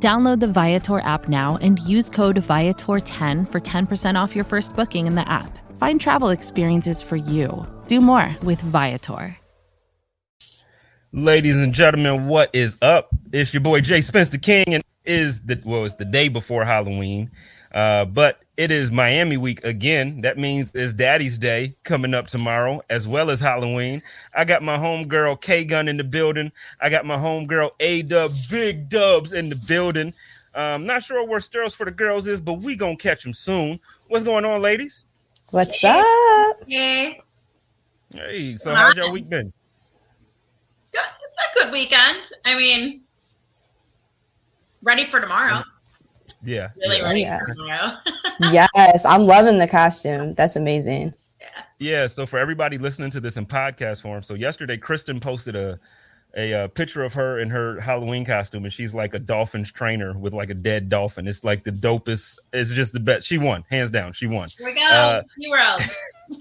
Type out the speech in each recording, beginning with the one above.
Download the Viator app now and use code Viator10 for 10% off your first booking in the app. Find travel experiences for you. Do more with Viator. Ladies and gentlemen, what is up? It's your boy Jay Spencer King, and is the well, it's the day before Halloween, uh, but it is Miami week again. That means it's Daddy's Day coming up tomorrow, as well as Halloween. I got my homegirl K Gun in the building. I got my homegirl A Dub Big Dubs in the building. Um, not sure where Sterls for the girls is, but we gonna catch them soon. What's going on, ladies? What's up? Hey, Hey, so how's your week been? good. It's a good weekend. I mean, ready for tomorrow. Yeah, Really yeah. ready Yeah. for tomorrow. yes, I'm loving the costume. That's amazing. Yeah, yeah. so for everybody listening to this in podcast form, so yesterday Kristen posted a a uh, picture of her in her Halloween costume, and she's like a Dolphins trainer with like a dead dolphin. It's like the dopest. It's just the best. She won, hands down. She won. Here we go. Uh, SeaWorld.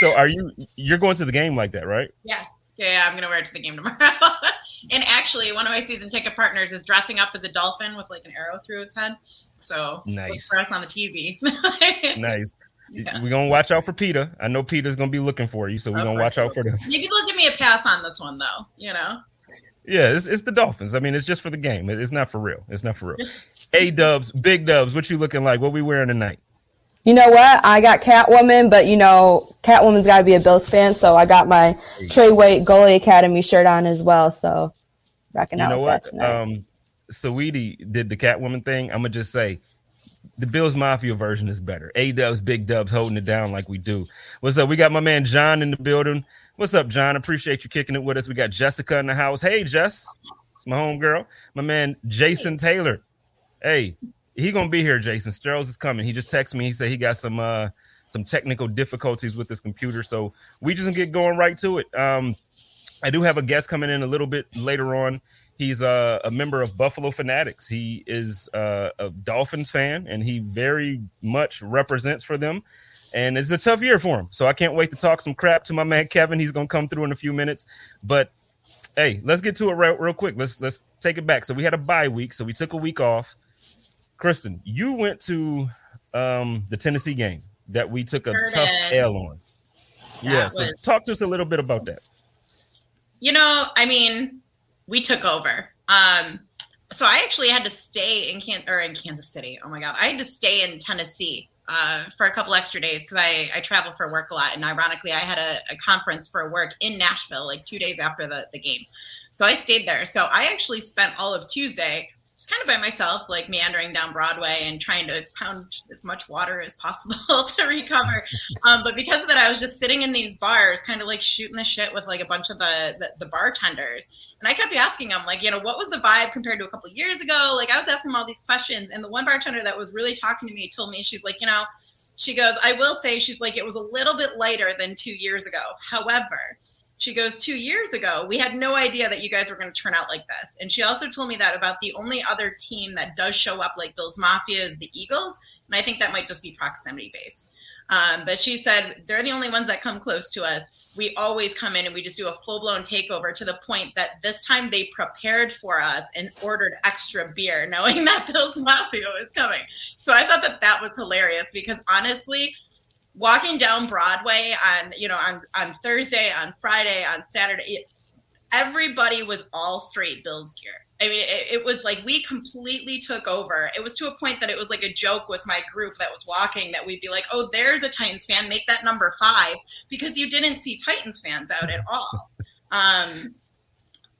So are you? You're going to the game like that, right? Yeah. Yeah, yeah, I'm gonna wear it to the game tomorrow. and actually, one of my season ticket partners is dressing up as a dolphin with like an arrow through his head. So Nice. for us on the TV. Nice. Yeah. We're gonna watch out for Peter. I know Peter's gonna be looking for you, so we're Oh, gonna watch out for them. Maybe they'll give me a pass on this one though. You know. Yeah, it's, it's the Dolphins. I mean, it's just for the game. It's not for real. It's not for real. A Dubs, Big Dubs, what you looking like? What we wearing tonight? You know what? I got Catwoman, but you know, Catwoman's got to be a Bills fan, so I got my Trey Waite Goalie Academy shirt on as well. So, rocking You out know with what? Um, Saweetie did the Catwoman thing. I'm gonna just say, the Bills Mafia version is better. A Dubs, Big Dubs, holding it down like we do. What's up? We got my man John in the building. What's up, John? Appreciate you kicking it with us. We got Jessica in the house. Hey, Jess, it's my home girl. My man Jason Taylor. Hey, he gonna be here. Jason Sterles is coming. He just texted me. He said he got some uh some technical difficulties with his computer, so we just get going right to it. Um, I do have a guest coming in a little bit later on. He's uh, a member of Buffalo Fanatics. He is uh, a Dolphins fan, and he very much represents for them. And it's a tough year for him. So I can't wait to talk some crap to my man Kevin. He's gonna come through in a few minutes. But hey, let's get to it real quick. Let's let's take it back. So we had a bye week, so we took a week off. Kristen, you went to um, the Tennessee game that we took a tough. L on. yeah, That so was- talk to us a little bit about that. You know, I mean, we took over. Um, so I actually had to stay in Can or in Kansas City. Oh my god, I had to stay in Tennessee uh, for a couple extra days because I I travel for work a lot, and ironically, I had a, a conference for work in Nashville like two days after the the game. So I stayed there. So I actually spent all of Tuesday kind of by myself, like meandering down Broadway and trying to pound as much water as possible to recover. Um, but because of that, I was just sitting in these bars, kind of like shooting the shit with like a bunch of the, the the bartenders, and I kept asking them, like, you know, what was the vibe compared to a couple years ago? Like, I was asking them all these questions, and the one bartender that was really talking to me told me, she's like, you know, she goes, I will say, she's like, it was a little bit lighter than two years ago. However, she goes, two years ago, we had no idea that you guys were going to turn out like this. And she also told me that about the only other team that does show up like Bills Mafia is the Eagles. And I think that might just be proximity based. Um, but she said they're the only ones that come close to us. We always come in and we just do a full blown takeover to the point that this time they prepared for us and ordered extra beer, knowing that Bills Mafia was coming. So I thought that that was hilarious because honestly, walking down Broadway on you know on on Thursday, on Friday, on Saturday, it, everybody was all straight Bills gear. I mean, it, it was like we completely took over. It was to a point that it was like a joke with my group that was walking that we'd be like, "Oh, there's a Titans fan. Make that number five because you didn't see Titans fans out at all." Um,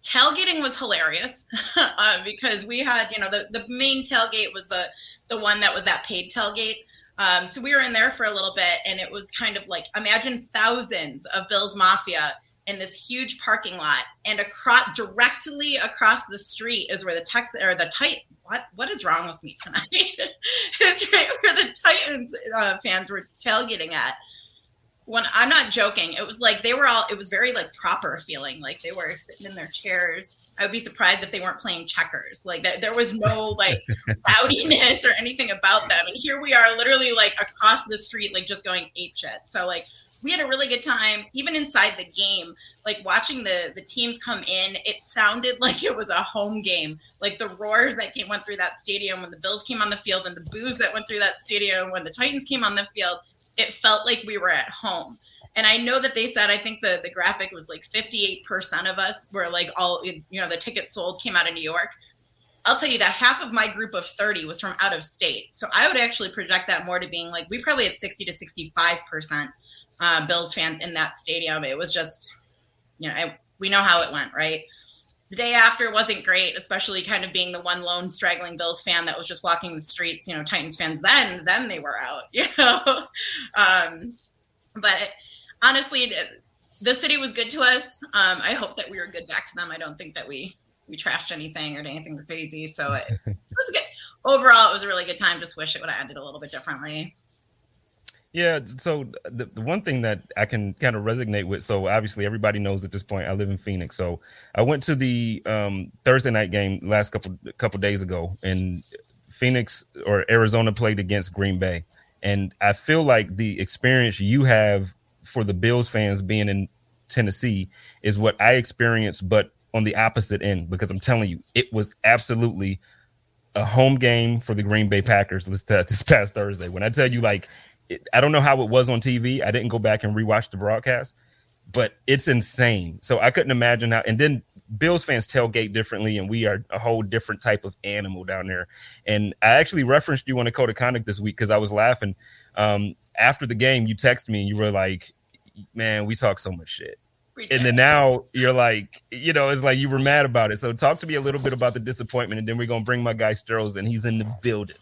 tailgating was hilarious uh, because we had, you know, the, the main tailgate was the the one that was that paid tailgate. Um, so we were in there for a little bit, and it was kind of like imagine thousands of Bills Mafia in this huge parking lot, and across directly across the street is where the Texas or the tight. What what is wrong with me tonight? it's right where the Titans uh, fans were tailgating at. When I'm not joking, it was like they were all. It was very like proper feeling, like they were sitting in their chairs. I would be surprised if they weren't playing checkers. Like that, there was no like rowdiness or anything about them. And here we are, literally like across the street, like just going ape shit. So like we had a really good time even inside the game like watching the the teams come in it sounded like it was a home game like the roars that came went through that stadium when the bills came on the field and the boos that went through that stadium when the titans came on the field it felt like we were at home and i know that they said i think the the graphic was like 58% of us were like all you know the tickets sold came out of new york I'll tell you that half of my group of 30 was from out of state. So I would actually project that more to being like we probably had 60 to 65% uh, Bills fans in that stadium. It was just, you know, I, we know how it went, right? The day after wasn't great, especially kind of being the one lone straggling Bills fan that was just walking the streets. You know, Titans fans then, then they were out. You know, um, but honestly, the city was good to us. Um, I hope that we were good back to them. I don't think that we we trashed anything or did anything crazy. So it, it was a good. Overall, it was a really good time. Just wish it would have ended a little bit differently. Yeah, so the, the one thing that I can kind of resonate with, so obviously everybody knows at this point I live in Phoenix. So I went to the um, Thursday night game last couple couple days ago, and Phoenix or Arizona played against Green Bay, and I feel like the experience you have for the Bills fans being in Tennessee is what I experienced, but on the opposite end. Because I'm telling you, it was absolutely a home game for the Green Bay Packers this, this past Thursday. When I tell you, like it, I don't know how it was on TV. I didn't go back and rewatch the broadcast, but it's insane. So I couldn't imagine how. And then Bills fans tailgate differently, and we are a whole different type of animal down there. And I actually referenced you on the code of conduct this week because I was laughing. Um, after the game, you texted me and you were like, "Man, we talk so much shit." And then now you're like, you know, it's like you were mad about it. So talk to me a little bit about the disappointment, and then we're gonna bring my guy Sterls, and he's in the building.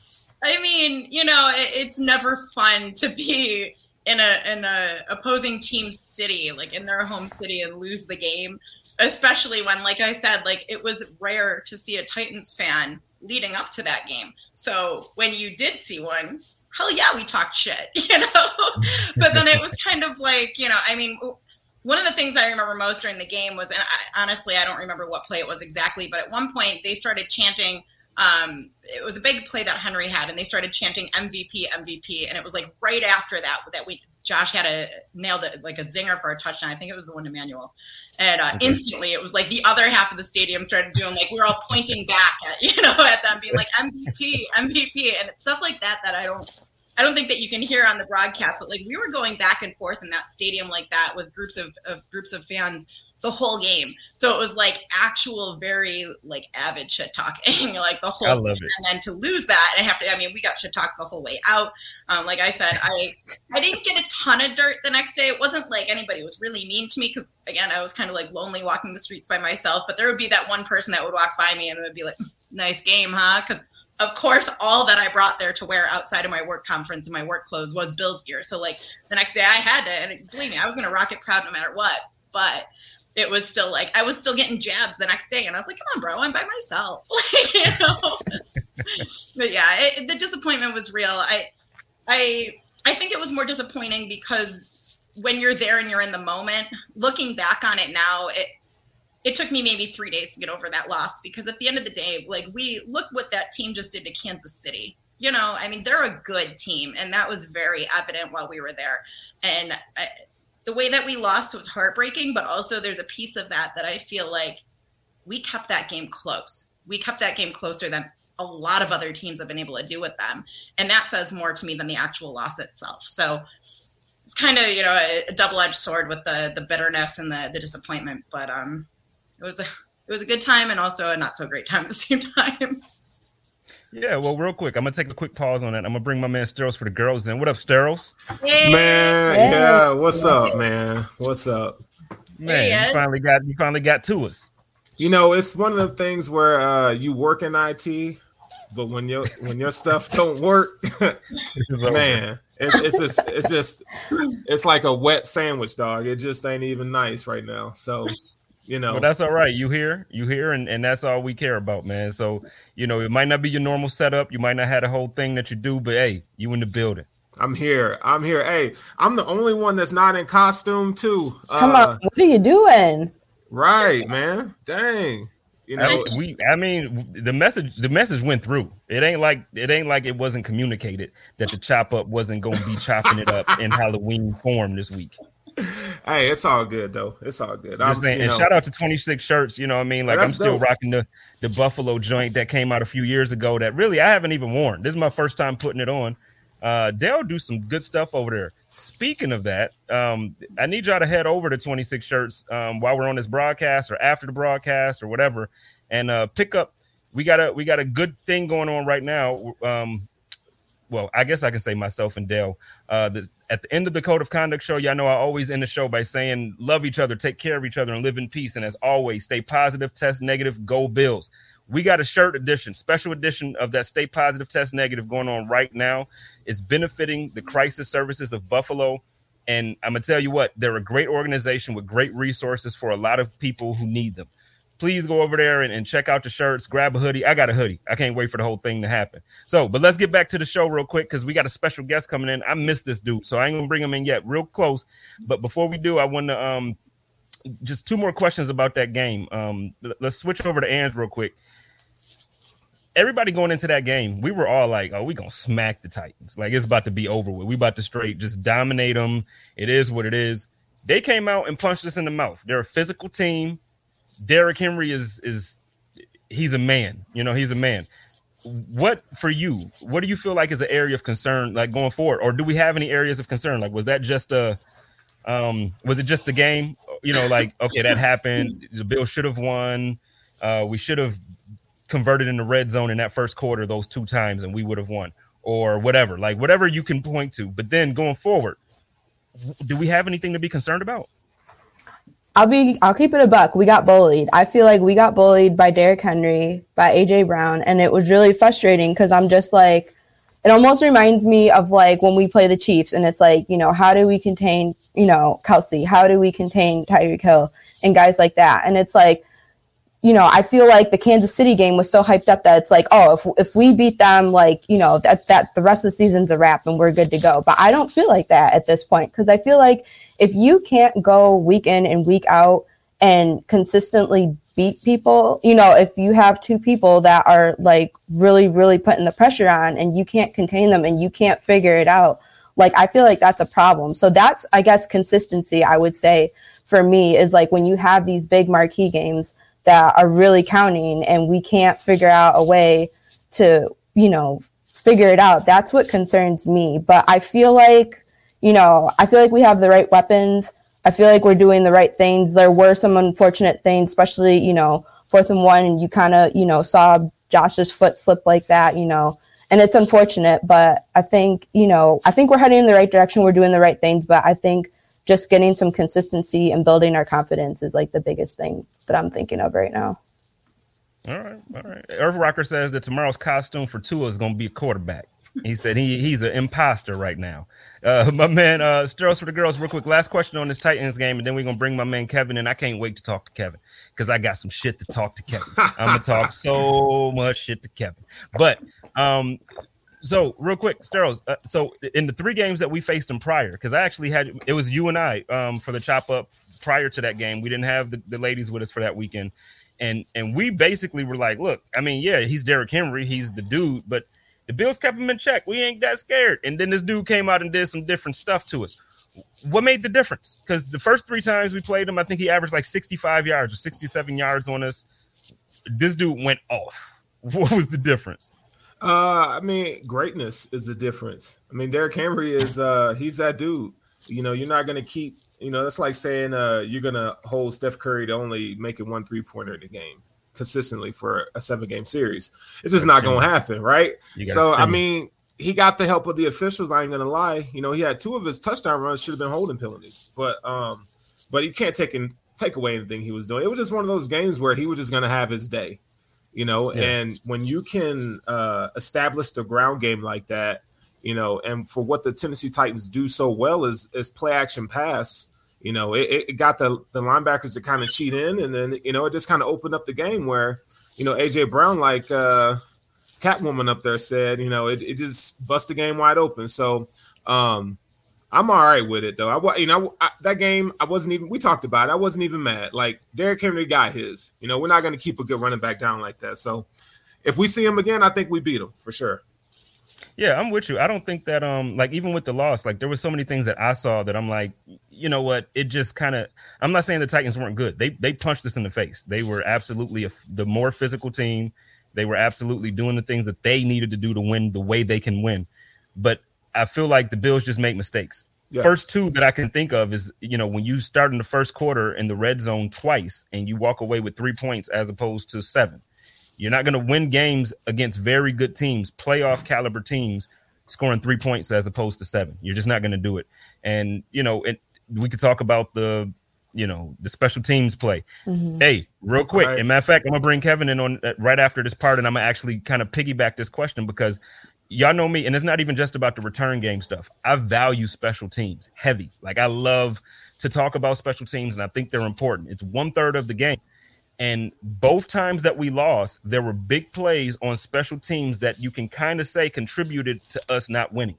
I mean, you know, it, it's never fun to be in a in a opposing team city, like in their home city, and lose the game. Especially when, like I said, like it was rare to see a Titans fan leading up to that game. So when you did see one, hell yeah, we talked shit, you know. but then it was kind of like, you know, I mean, one of the things I remember most during the game was, and I, honestly, I don't remember what play it was exactly, but at one point they started chanting um, it was a big play that Henry had, and they started chanting MVP, MVP, and it was like right after that that we Josh had a nailed it like a zinger for a touchdown. I think it was the one to Manuel, and uh, okay. instantly it was like the other half of the stadium started doing like we are all pointing back at you know at them, being like MVP, MVP, and it's stuff like that that I don't I don't think that you can hear on the broadcast, but like we were going back and forth in that stadium like that with groups of, of groups of fans the whole game. So it was like actual, very like avid shit talking, like the whole. I love it. And then to lose that, I have to. I mean, we got shit talk the whole way out. Um, like I said, I I didn't get a ton of dirt the next day. It wasn't like anybody was really mean to me because again, I was kind of like lonely walking the streets by myself. But there would be that one person that would walk by me and it would be like, "Nice game, huh?" Because of course, all that I brought there to wear outside of my work conference and my work clothes was Bills gear. So like the next day I had to, and believe me, I was going to rock it proud no matter what. But it was still like I was still getting jabs the next day, and I was like, "Come on, bro, I'm by myself." like, you know? but yeah, it, the disappointment was real. I, I, I think it was more disappointing because when you're there and you're in the moment, looking back on it now, it it took me maybe three days to get over that loss because at the end of the day, like we look what that team just did to Kansas City. You know, I mean, they're a good team, and that was very evident while we were there. And I, the way that we lost was heartbreaking, but also there's a piece of that that I feel like we kept that game close. We kept that game closer than a lot of other teams have been able to do with them. And that says more to me than the actual loss itself. So it's kind of, you know, a, a double-edged sword with the the bitterness and the the disappointment. But um it was a it was a good time and also a not so great time at the same time. Yeah, well, real quick, I'm gonna take a quick pause on that. I'm gonna bring my man Steros for the girls in. What up, Steros? Man, yeah, what's up, man? What's up? Man, you finally got you finally got to us. You know, it's one of the things where uh, you work in IT but when your when your stuff don't work, man, it, it's just it's just it's like a wet sandwich, dog. It just ain't even nice right now. So you know, well, that's all right. You here, you here, and, and that's all we care about, man. So, you know, it might not be your normal setup. You might not have the whole thing that you do, but hey, you in the building. I'm here. I'm here. Hey, I'm the only one that's not in costume too. Come uh, on, what are you doing? Right, man. Dang. You know, I mean, we. I mean, the message. The message went through. It ain't like it ain't like it wasn't communicated that the chop up wasn't going to be chopping it up in Halloween form this week. Hey, it's all good though. It's all good. I'm saying, and know, shout out to 26 shirts. You know what I mean? Like I'm still dope. rocking the the Buffalo joint that came out a few years ago that really I haven't even worn. This is my first time putting it on. Uh, Dale do some good stuff over there. Speaking of that, um, I need y'all to head over to 26 Shirts um, while we're on this broadcast or after the broadcast or whatever, and uh, pick up. We got a we got a good thing going on right now. Um, well, I guess I can say myself and Dale. Uh, the, at the end of the Code of Conduct show, y'all know I always end the show by saying, "Love each other, take care of each other, and live in peace." And as always, stay positive, test negative, go Bills we got a shirt edition, special edition of that Stay Positive Test Negative going on right now. It's benefiting the crisis services of Buffalo. And I'm going to tell you what, they're a great organization with great resources for a lot of people who need them. Please go over there and, and check out the shirts, grab a hoodie. I got a hoodie. I can't wait for the whole thing to happen. So, but let's get back to the show real quick because we got a special guest coming in. I missed this dude, so I ain't to bring him in yet, real close. But before we do, I want to um, just two more questions about that game. Um, let's switch over to Aaron's real quick everybody going into that game, we were all like, "Oh, we gonna smack the Titans. Like it's about to be over with. We about to straight just dominate them. It is what it is." They came out and punched us in the mouth. They're a physical team. Derrick Henry is is he's a man. You know, he's a man. What for you? What do you feel like is an area of concern, like going forward, or do we have any areas of concern? Like, was that just a um, was it just a game? You know, like okay, that happened. The Bill should have won. Uh, we should have converted in the red zone in that first quarter those two times and we would have won or whatever like whatever you can point to but then going forward do we have anything to be concerned about I'll be I'll keep it a buck. We got bullied. I feel like we got bullied by Derrick Henry, by AJ Brown, and it was really frustrating because I'm just like it almost reminds me of like when we play the Chiefs and it's like, you know, how do we contain, you know, Kelce? How do we contain Tyreek Hill and guys like that? And it's like you know, I feel like the Kansas City game was so hyped up that it's like, oh, if if we beat them, like you know, that that the rest of the season's a wrap and we're good to go. But I don't feel like that at this point because I feel like if you can't go week in and week out and consistently beat people, you know, if you have two people that are like really, really putting the pressure on and you can't contain them and you can't figure it out, like I feel like that's a problem. So that's, I guess, consistency. I would say for me is like when you have these big marquee games that are really counting and we can't figure out a way to, you know, figure it out. That's what concerns me. But I feel like, you know, I feel like we have the right weapons. I feel like we're doing the right things. There were some unfortunate things, especially, you know, fourth and one, and you kind of, you know, saw Josh's foot slip like that, you know, and it's unfortunate, but I think, you know, I think we're heading in the right direction. We're doing the right things, but I think just getting some consistency and building our confidence is like the biggest thing that I'm thinking of right now. All right, all right. Earth Rocker says that tomorrow's costume for Tua is going to be a quarterback. He said he he's an imposter right now. Uh, my man, uh, Steros for the girls, real quick. Last question on this Titans game, and then we're gonna bring my man Kevin in. I can't wait to talk to Kevin because I got some shit to talk to Kevin. I'm gonna talk so much shit to Kevin. But um, so real quick, Steros. Uh, so in the three games that we faced him prior, because I actually had it was you and I um, for the chop up prior to that game. We didn't have the, the ladies with us for that weekend, and and we basically were like, look, I mean, yeah, he's Derrick Henry, he's the dude, but the Bills kept him in check. We ain't that scared. And then this dude came out and did some different stuff to us. What made the difference? Because the first three times we played him, I think he averaged like 65 yards or 67 yards on us. This dude went off. What was the difference? Uh, I mean, greatness is the difference. I mean, Derrick Henry is uh he's that dude. You know, you're not gonna keep. You know, that's like saying uh you're gonna hold Steph Curry to only making one three pointer in the game consistently for a seven game series. It's just not gonna happen, right? So I mean, he got the help of the officials. I ain't gonna lie. You know, he had two of his touchdown runs should have been holding penalties, but um, but you can't take in, take away anything he was doing. It was just one of those games where he was just gonna have his day you know, Yeah. and when you can uh, establish the ground game like that, you know, and for what the Tennessee Titans do so well is is play action pass. You know, it, it got the the linebackers to kind of cheat in, and then you know it just kind of opened up the game where you know AJ Brown, like uh, Catwoman up there said, you know, it, it just bust the game wide open. So um, I'm all right with it though. I you know I, that game I wasn't even we talked about it. I wasn't even mad. Like Derrick Henry got his. You know, we're not going to keep a good running back down like that. So if we see him again, I think we beat him for sure. Yeah, I'm with you. I don't think that um like even with the loss, like there were so many things that I saw that I'm like, you know what? It just kind of. I'm not saying the Titans weren't good. They they punched us in the face. They were absolutely a, the more physical team. They were absolutely doing the things that they needed to do to win the way they can win. But I feel like the Bills just make mistakes. Yeah. First two that I can think of is you know when you start in the first quarter in the red zone twice and you walk away with three points as opposed to seven. You're not going to win games against very good teams, playoff caliber teams, scoring three points as opposed to seven. You're just not going to do it. And you know, it, we could talk about the, you know, the special teams play. Mhm. Hey, real quick. Right. And matter of fact, I'm gonna bring Kevin in on uh, right after this part, and I'm gonna actually kind of piggyback this question because y'all know me, and it's not even just about the return game stuff. I value special teams heavy. Like I love to talk about special teams, and I think they're important. It's one third of the game. And both times that we lost, there were big plays on special teams that you can kind of say contributed to us not winning.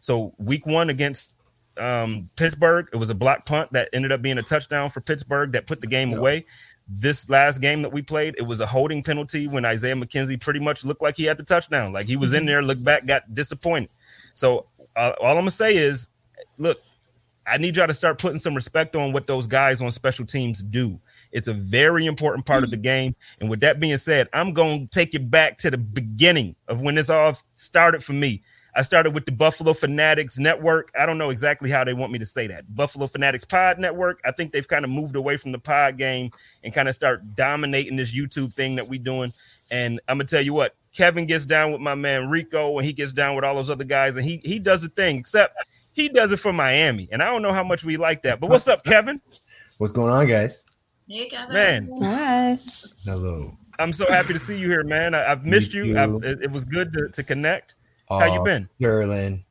So week one against um, Pittsburgh, it was a block punt that ended up being a touchdown for Pittsburgh that put the game away. This last game that we played, it was a holding penalty when Isaiah McKenzie pretty much looked like he had the touchdown. Like he was in there, looked back, got disappointed. So uh, all I'm gonna say is, look, I need y'all to start putting some respect on what those guys on special teams do. It's a very important part of the mm. game. And with that being said, I'm going to take you back to the beginning of when this all started for me. I started with the Buffalo Fanatics Network. I don't know exactly how they want me to say that. Buffalo Fanatics Pod Network. I think they've kind of moved away from the pod game and kind of start dominating this YouTube thing that we're doing. And I'm gonna tell you what, Kevin gets down with my man Rico, and he gets down with all those other guys, and he he does the thing. Except he does it for Miami, and I don't know how much we like that. But what's up, Kevin? What's going on, guys? Hey, Kevin. Man, Hi. Hello. I'm so happy to see you here, man. I, I've missed Me you. I, it, it was good to, to connect. How you been? Sterling?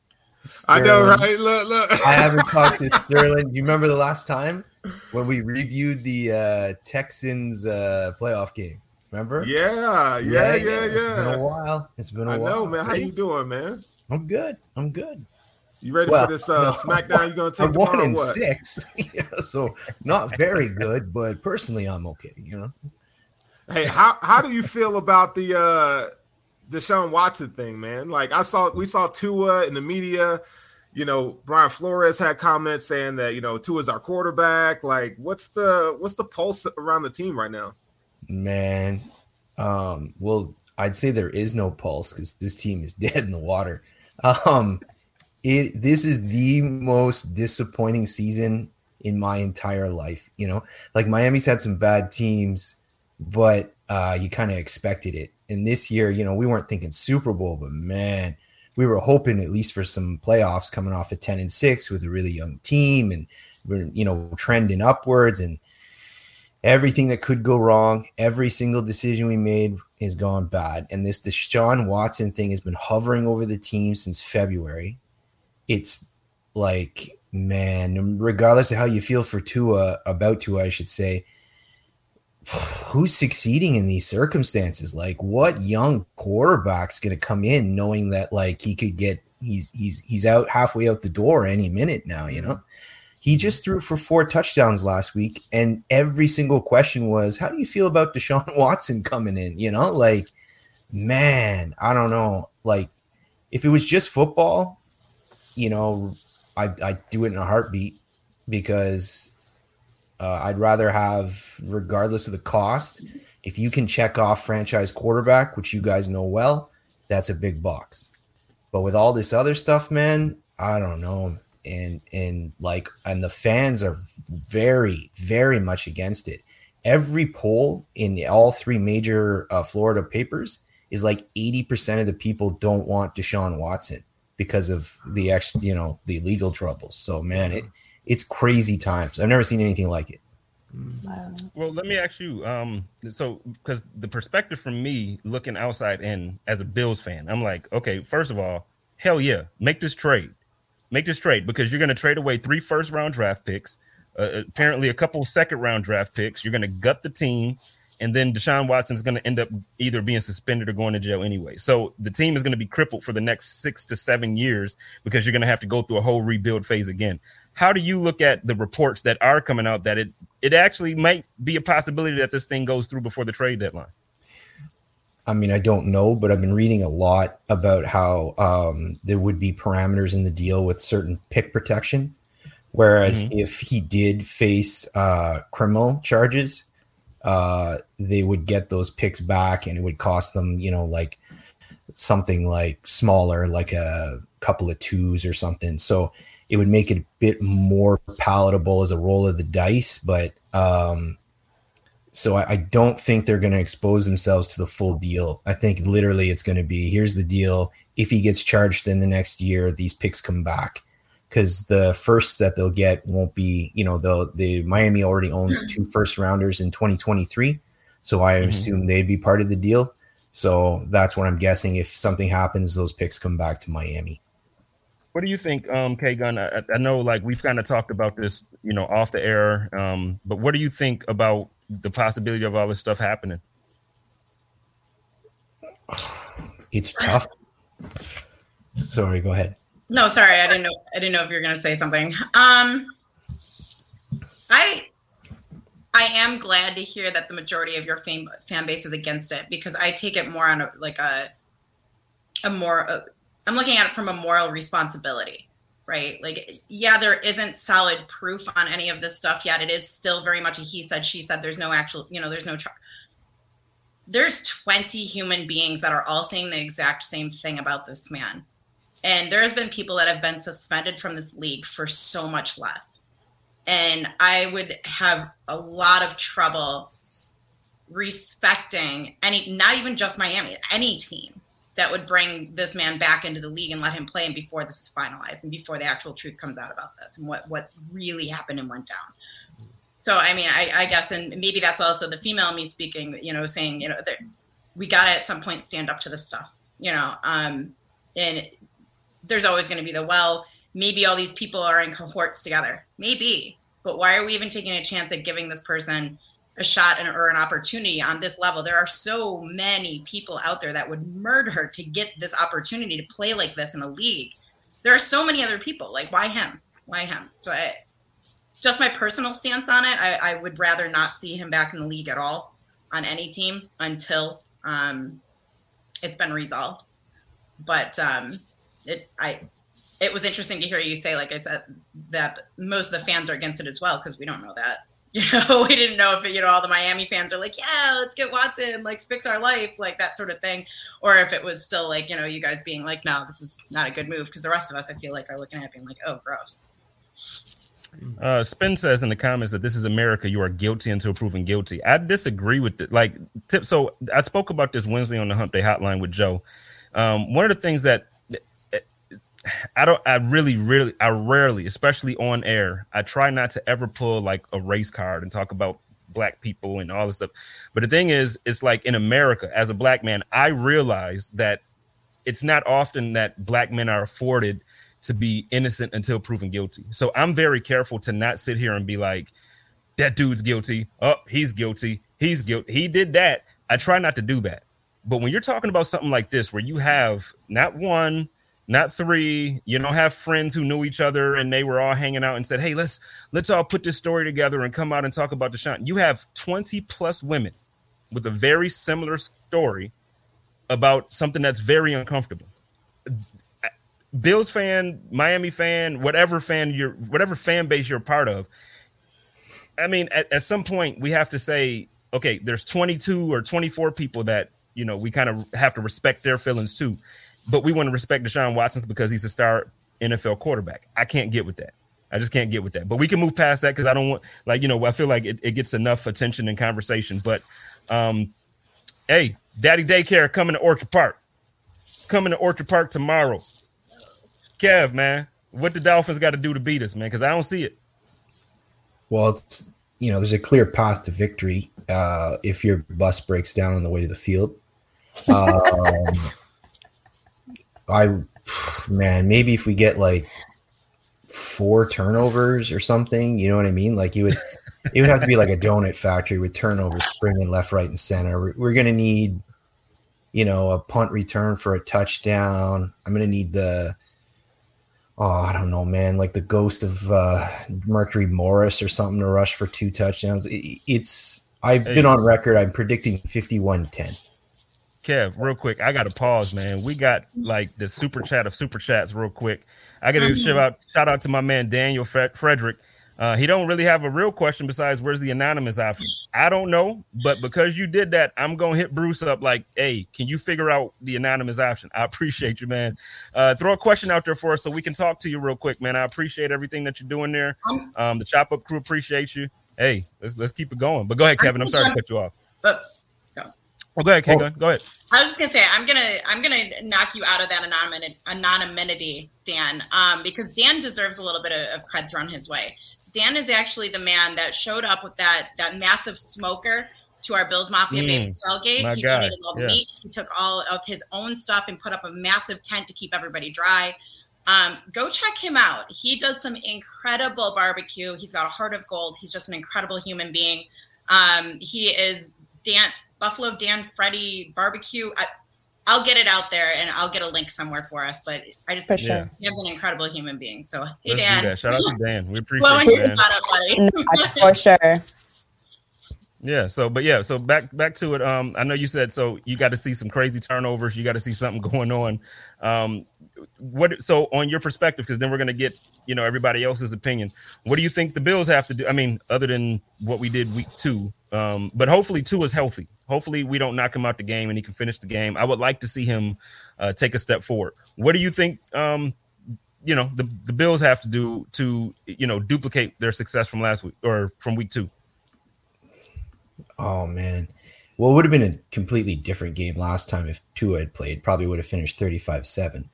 I know, right? Look, look. I haven't talked to Sterling. You remember the last time when we reviewed the uh, Texans uh, playoff game? Remember? Yeah, yeah, yeah, yeah. It's been a while. It's been a I while. I know, man. How you doing, man? I'm good. I'm good. You ready Well, for this uh, no. SmackDown? You're gonna I'm take one in What? six, Yeah, so not very good, but personally, I'm okay. You know, Hey, how how do you feel about the uh Deshaun Watson thing, man? Like I saw we saw Tua in the media. You know, Brian Flores had comments saying that you know Tua's our quarterback. Like, what's the what's the pulse around the team right now? man. Um, well, I'd say there is no pulse because this team is dead in the water. Um, it this is the most disappointing season in my entire life. You know, like Miami's had some bad teams, but uh, you kind of expected it. And this year, you know, we weren't thinking Super Bowl, but man, we were hoping at least for some playoffs coming off at 10 and 6 with a really young team and we're, you know, trending upwards and everything that could go wrong, every single decision we made has gone bad. And this Deshaun Watson thing has been hovering over the team since February. It's like, man, regardless of how you feel for Tua, about Tua, I should say, who's succeeding in these circumstances? Like, what young quarterback's going to come in knowing that like he could get he's he's he's out halfway out the door any minute now? You know, he just threw for four touchdowns last week, and every single question was, "How do you feel about Deshaun Watson coming in?" You know, like, man, I don't know. Like, if it was just football, you know, I I'd do it in a heartbeat because uh, I'd rather have, regardless of the cost, if you can check off franchise quarterback, which you guys know well, that's a big box. But with all this other stuff, man, I don't know. And and like and the fans are very very much against it. Every poll in all three major uh, Florida papers is like eighty percent of the people don't want Deshaun Watson because of the ex, you know, the legal troubles. So man, it it's crazy times. I've never seen anything like it. Wow. Well, let me ask you. Um, so because the perspective from me looking outside in as a Bills fan, I'm like, okay, first of all, hell yeah, make this trade, make this trade because you're going to trade away three first round draft picks, uh, apparently a couple second round draft picks. You're going to gut the team, and then Deshaun Watson is going to end up either being suspended or going to jail anyway. So the team is going to be crippled for the next six to seven years because you're going to have to go through a whole rebuild phase again. How do you look at the reports that are coming out that it it actually might be a possibility that this thing goes through before the trade deadline? I mean, I don't know, but I've been reading a lot about how um, there would be parameters in the deal with certain pick protection. Whereas Mhm. if he did face uh, criminal charges, uh, they would get those picks back and it would cost them, you know, like something like smaller, like a couple of twos or something. So it would make it a bit more palatable as a roll of the dice. But um, so I, I don't think they're going to expose themselves to the full deal. I think literally it's going to be here's the deal. If he gets charged then the next year, these picks come back because the first that they'll get won't be, you know, the the Miami already owns two first rounders in 2023, so I Mhm. assume they'd be part of the deal. So that's what I'm guessing. If something happens, those picks come back to Miami. What do you think, um, K Gun? I, I know, like we've kind of talked about this, you know, off the air. Um, but what do you think about the possibility of all this stuff happening? It's tough. Sorry, go ahead. No, sorry, I didn't know. I didn't know if you were going to say something. Um, I, I am glad to hear that the majority of your fan fan base is against it because I take it more on a like a, a more. i I'm looking at it from a moral responsibility, right? Like, yeah, there isn't solid proof on any of this stuff yet. It is still very much a he said, she said. There's no actual, you know, there's no. There's 20 human beings that are all saying the exact same thing about this man and there has been people that have been suspended from this league for so much less. And i would have a lot of trouble respecting any not even just miami any team that would bring this man back into the league and let him play and before this is finalized and before the actual truth comes out about this and what what really happened and went down. So i mean i, I guess and maybe that's also the female me speaking you know saying you know we got to at some point stand up to this stuff you know um and there's always going to be the well maybe all these people are in cohorts together. Maybe. But why are we even taking a chance at giving this person a shot and, or an opportunity on this level? There are so many people out there that would murder to get this opportunity to play like this in a league. There are so many other people. Like why him? Why him? So I, just my personal stance on it I, I would rather not see him back in the league at all on any team until um, it's been resolved. But um, it I it was interesting to hear you say, like I said, that most of the fans are against it as well because we don't know that. You know, we didn't know if you know all the Miami fans are like, yeah, let's get Watson, like fix our life, like that sort of thing, or if it was still like you know you guys being like, no, this is not a good move because the rest of us, I feel like, are looking at it being like, oh, gross. Uh, Spin says in the comments that this is America. You are guilty until proven guilty. I disagree with it. Like, tip. So I spoke about this Wednesday on the Hump Day Hotline with Joe. Um, one of the things that I don't, I really, really, I rarely, especially on air, I try not to ever pull like a race card and talk about black people and all this stuff. But the thing is, it's like in America, as a black man, I realize that it's not often that black men are afforded to be innocent until proven guilty. So I'm very careful to not sit here and be like, that dude's guilty. Oh, he's guilty. He's guilty. He did that. I try not to do that. But when you're talking about something like this, where you have not one, not three, you don't have friends who knew each other and they were all hanging out and said, "Hey, let's let's all put this story together and come out and talk about Deshaun." You have 20 plus women with a very similar story about something that's very uncomfortable. Bills fan, Miami fan, whatever fan you're, whatever fan base you're part of. I mean, at, at some point we have to say, okay, there's 22 or 24 people that you know we kind of have to respect their feelings too, but we want to respect Deshaun Watson's because he's a star NFL quarterback. I can't get with that. I just can't get with that. But we can move past that because I don't want, like, you know, I feel like it, it gets enough attention and conversation. But, um, hey, Daddy Daycare coming to Orchard Park. It's coming to Orchard Park tomorrow. Kev, man, what the Dolphins got to do to beat us, man? Because I don't see it. Well, it's you know, there's a clear path to victory uh, if your bus breaks down on the way to the field. Um, I, man, maybe if we get like four turnovers or something, you know what I mean? Like you would, it would have to be like a donut factory with turnovers springing left, right, and center. We're, we're going to need, you know, a punt return for a touchdown. I'm going to need the, oh, I don't know, man, like the ghost of uh, Mercury Morris or something to rush for two touchdowns. It, it's, I've Hey. been on record. I'm predicting 51 10. Kev, real quick, I got to pause, man. We got like the super chat of super chats, real quick. I got to Mhm. shout out shout out to my man Daniel Fre- Frederick. Uh, he don't really have a real question besides where's the anonymous option. I don't know, but because you did that, I'm gonna hit Bruce up like, hey, can you figure out the anonymous option? I appreciate you, man. Uh, throw a question out there for us so we can talk to you real quick, man. I appreciate everything that you're doing there. Um, the chop up crew appreciates you. Hey, let's let's keep it going. But go ahead, Kevin. I'm sorry to cut you off. But Oh, go ahead, K Gun. Go ahead. I was just gonna say I'm gonna I'm gonna knock you out of that anonymity, anonymity Dan, um, because Dan deserves a little bit of, of cred thrown his way. Dan is actually the man that showed up with that that massive smoker to our Bills Mafia Mm, Babes tailgate. my he guy, donated all the yeah. meat. He took all of his own stuff and put up a massive tent to keep everybody dry. Um, go check him out. He does some incredible barbecue. He's got a heart of gold. He's just an incredible human being. Um, he is Dan Buffalo Dan Freddy barbecue. I, I'll get it out there and I'll get a link somewhere for us. But I just For think sure. he's an incredible human being. So hey Let's Dan. Shout out to Dan. We appreciate blowing you, Dan. up. No, for sure. Yeah. So, but yeah. So back back to it. Um, I know you said so. You got to see some crazy turnovers. You got to see something going on. Um, what? So on your perspective, because then we're gonna get you know everybody else's opinion. What do you think the Bills have to do? I mean, other than what we did week two. Um, but hopefully Tua is healthy. Hopefully we don't knock him out the game and he can finish the game. I would like to see him uh, take a step forward. What do you think? Um, you know the the Bills have to do to you know duplicate their success from last week or from week two. Oh man. Well, it would have been a completely different game last time if Tua had played. Probably would have finished 35-7.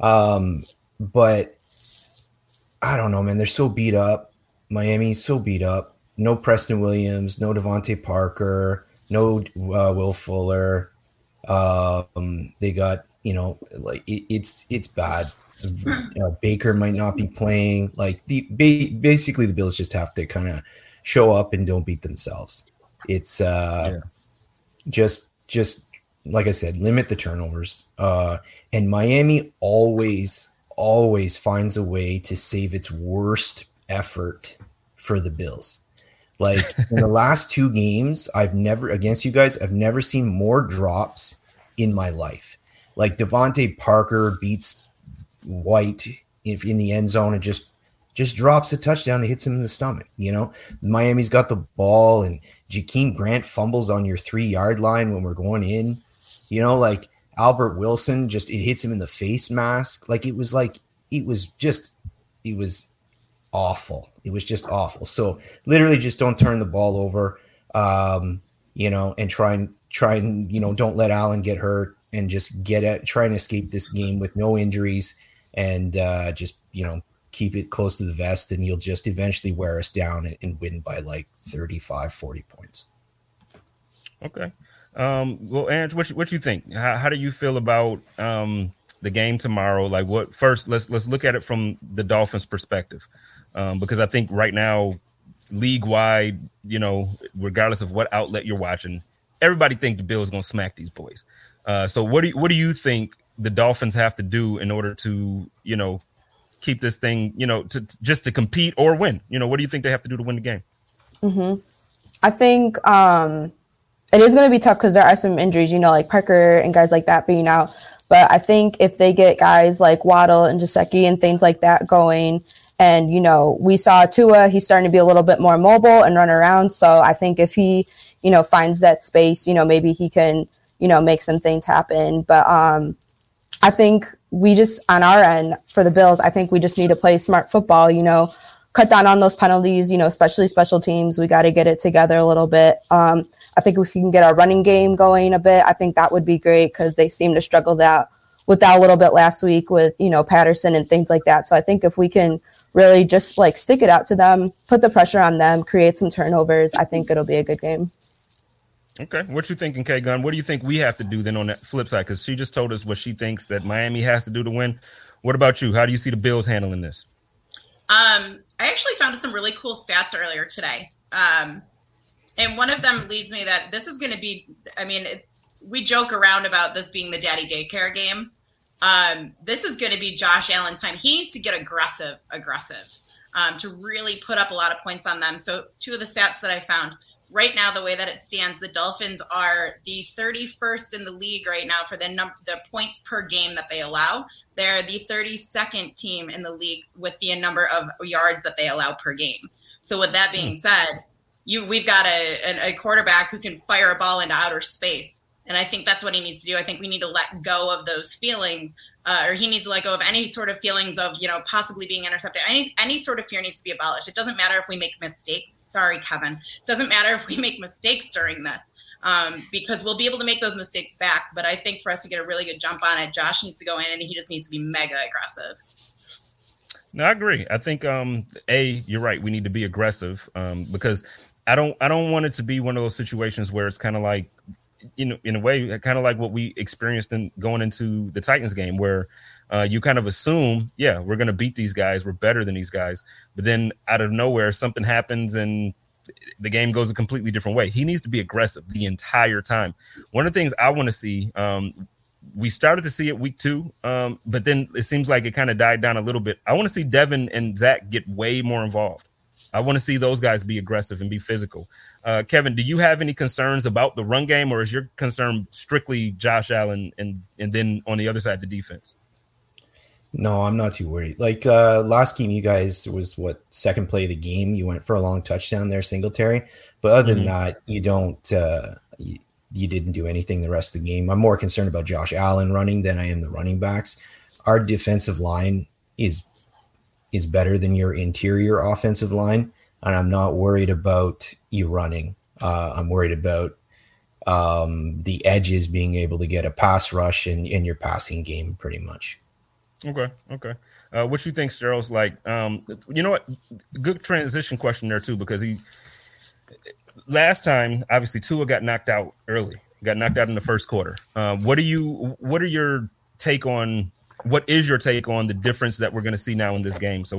Um, but I don't know, man. They're so beat up. Miami's so beat up. No Preston Williams, no DeVante Parker, no uh, Will Fuller. Um, they got, you know, like it, it's it's bad. Uh, Baker might not be playing. Like the ba- basically the Bills just have to kind of show up and don't beat themselves. It's uh Yeah. just just like I said, limit the turnovers. Uh and Miami always always finds a way to save its worst effort for the Bills. Like in the last two games, I've never against you guys, I've never seen more drops in my life. Like DeVante Parker beats White if in the end zone and just just drops a touchdown and hits him in the stomach. You know, Miami's got the ball and Jakeem Grant fumbles on your three yard line when we're going in. You know, like Albert Wilson just it hits him in the face mask. Like it was like it was just it was awful. It was just awful. So literally just don't turn the ball over. Um, you know, and try and try and you know, don't let Allen get hurt and just get at try and escape this game with no injuries and uh just you know keep it close to the vest and you'll just eventually wear us down and, and win by like 35 40 points Okay. Um, well, Aaron, what you- what you think? How, how do you feel about um, the game tomorrow? Like, what first? Let's let's look at it from the Dolphins' perspective, um, because I think right now, league wide, you know, regardless of what outlet you're watching, everybody think the Bills gonna smack these boys. Uh, so, what do you, what do you think the Dolphins have to do in order to, you know, keep this thing, you know, to, to- just to compete or win? You know, what do you think they have to do to win the game? hmm I think um, it is going to be tough because there are some injuries, you know, like Parker and guys like that being out. But I think if they get guys like Waddle and Gesicki and things like that going, and you know, we saw Tua, he's starting to be a little bit more mobile and run around. So I think if he, you know, finds that space, you know, maybe he can, you know, make some things happen. But um, I think we just on our end for the Bills, I think we just need to play smart football, you know, cut down on those penalties, you know, especially special teams. We got to get it together a little bit. Um, I think if we can get our running game going a bit, I think that would be great because they seem to struggle that with that a little bit last week with you know Patterson and things like that. So I think if we can really just like stick it out to them, put the pressure on them, create some turnovers, I think it'll be a good game. Okay, what you thinking, K Gun? What do you think we have to do then on that flip side? Because she just told us what she thinks that Miami has to do to win. What about you? How do you see the Bills handling this? Um, I actually found some really cool stats earlier today. Um, and one of them leads me that this is going to be, I mean, it, we joke around about this being the daddy daycare game. Um, this is going to be Josh Allen's time. He needs to get aggressive, aggressive um, to really put up a lot of points on them. So, two of the stats that I found right now, the way that it stands, the Dolphins are the 31st in the league right now for the number, the points per game that they allow. They're the 32nd team in the league with the number of yards that they allow per game. So, with that being hmm. said, you we've got a, a quarterback who can fire a ball into outer space. And I think that's what he needs to do. I think we need to let go of those feelings, uh, or he needs to let go of any sort of feelings of, you know, possibly being intercepted. Any any sort of fear needs to be abolished. It doesn't matter if we make mistakes. Sorry, Kevin. It doesn't matter if we make mistakes during this, um, because we'll be able to make those mistakes back. But I think for us to get a really good jump on it, Josh needs to go in and he just needs to be mega aggressive. No, I agree. I think um a you're right. We need to be aggressive um because I don't I don't want it to be one of those situations where it's kind of like you know in a way kind of like what we experienced in going into the Titans game where uh, you kind of assume yeah we're going to beat these guys we're better than these guys but then out of nowhere something happens and the game goes a completely different way. He needs to be aggressive the entire time. One of the things I want to see um, we started to see it week two, um, but then it seems like it kind of died down a little bit. I want to see Devin and Zach get way more involved. I want to see those guys be aggressive and be physical. Uh, Kevin, do you have any concerns about the run game, or is your concern strictly Josh Allen and and then on the other side the defense? No, I'm not too worried. Like uh, last game, you guys was what second play of the game. You went for a long touchdown there, Singletary. But other mm-hmm. than that, you don't. Uh, you, you didn't do anything the rest of the game. I'm more concerned about Josh Allen running than I am the running backs. Our defensive line is is better than your interior offensive line. And I'm not worried about you running. Uh, I'm worried about um, the edges being able to get a pass rush in, in your passing game pretty much. Okay. Okay. Uh, what you think, Sterl's like? Um, you know what? Good transition question there too, because he last time obviously Tua got knocked out early, got knocked out in the first quarter. Uh, what do you? What are your take on what is your take on the difference that we're going to see now in this game? So,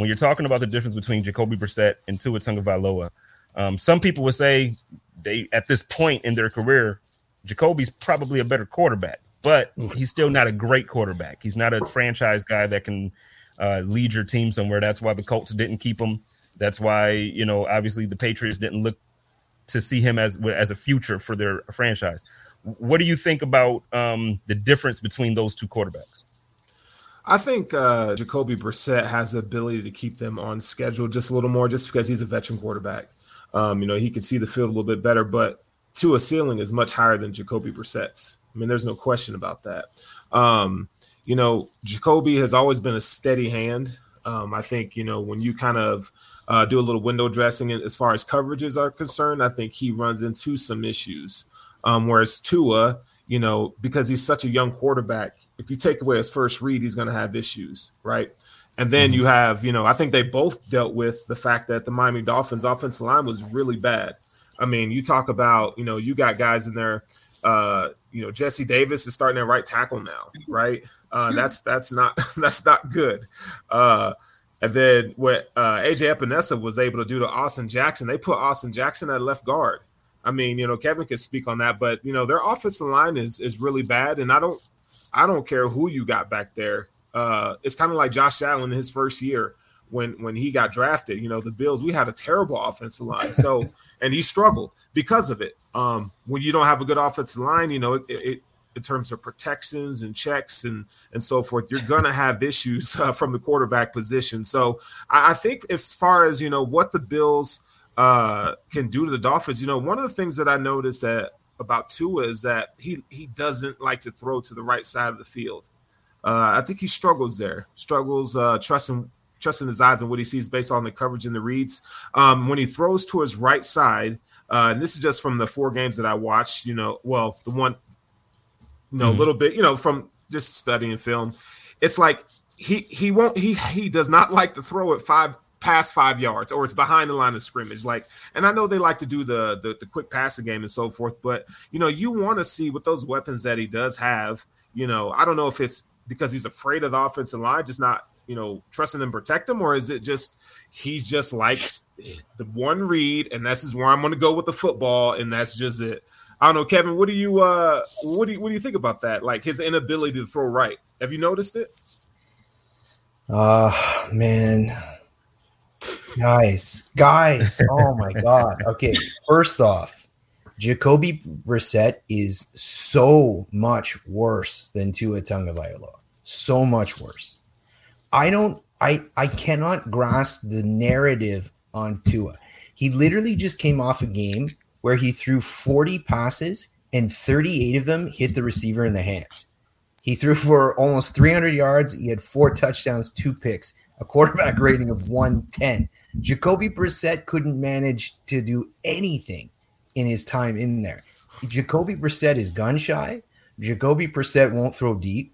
when you're talking about the difference between Jacoby Brissett and Tua Tagovailoa, um, some people would say they at this point in their career, Jacoby's probably a better quarterback, but he's still not a great quarterback. He's not a franchise guy that can uh, lead your team somewhere. That's why the Colts didn't keep him. That's why you know obviously the Patriots didn't look to see him as as a future for their franchise. What do you think about um, the difference between those two quarterbacks? I think uh, Jacoby Brissett has the ability to keep them on schedule just a little more, just because he's a veteran quarterback. Um, you know, he can see the field a little bit better, but Tua ceiling is much higher than Jacoby Brissett's. I mean, there's no question about that. Um, you know, Jacoby has always been a steady hand. Um, I think you know when you kind of uh, do a little window dressing as far as coverages are concerned, I think he runs into some issues. Um, whereas Tua, you know, because he's such a young quarterback, if you take away his first read, he's going to have issues, right? And then you mm-hmm. have, you know, I think they both dealt with the fact that the Miami Dolphins offensive line was really bad. I mean, you talk about, you know, you got guys in there. Uh, you know, Jesse Davis is starting at right tackle now, right? Uh, mm-hmm. that's that's not that's not good. Uh, and then what uh, AJ Epenesa was able to do to Austin Jackson, they put Austin Jackson at left guard. I mean, you know, Kevin can speak on that, but you know, their offensive line is is really bad, and I don't I don't care who you got back there. Uh, it's kind of like Josh Allen in his first year when when he got drafted. You know, the Bills we had a terrible offensive line, so and he struggled because of it. Um, when you don't have a good offensive line, you know, it, it in terms of protections and checks and and so forth, you're gonna have issues uh, from the quarterback position. So I, I think as far as you know what the Bills uh, can do to the Dolphins. You know, one of the things that I noticed that about Tua is that he he doesn't like to throw to the right side of the field. Uh, I think he struggles there, struggles uh, trusting trusting his eyes and what he sees based on the coverage and the reads. Um, when he throws to his right side, uh, and this is just from the four games that I watched. You know, well, the one, you know, a mm-hmm. little bit, you know, from just studying film. It's like he he won't he he does not like to throw it five past five yards or it's behind the line of scrimmage. Like, and I know they like to do the the, the quick passing game and so forth, but you know, you want to see with those weapons that he does have. You know, I don't know if it's because he's afraid of the offensive line, just not you know trusting them protect him, or is it just he's just likes the one read and this is where I'm going to go with the football, and that's just it. I don't know, Kevin. What do you uh what do you what do you think about that? Like his inability to throw right. Have you noticed it? Uh man. Guys, guys. Oh my god. Okay, first off, Jacoby Brissett is so much worse than Tua Tagovailoa. So much worse. I don't I I cannot grasp the narrative on Tua. He literally just came off a game where he threw 40 passes and 38 of them hit the receiver in the hands. He threw for almost 300 yards. He had four touchdowns, two picks, a quarterback rating of 110. Jacoby Brissett couldn't manage to do anything in his time in there. Jacoby Brissett is gun shy. Jacoby Brissett won't throw deep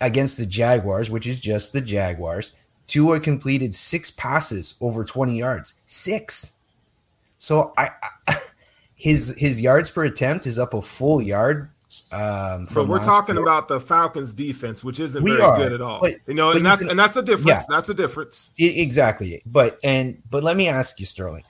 against the Jaguars, which is just the Jaguars. Tua completed six passes over 20 yards. Six. So I, I his his yards per attempt is up a full yard. Um, but we're talking about the Falcons defense, which isn't we very are, good at all. But, you know, and that's can, and that's a difference. Yeah, that's a difference. Exactly. But and but let me ask you, Sterling,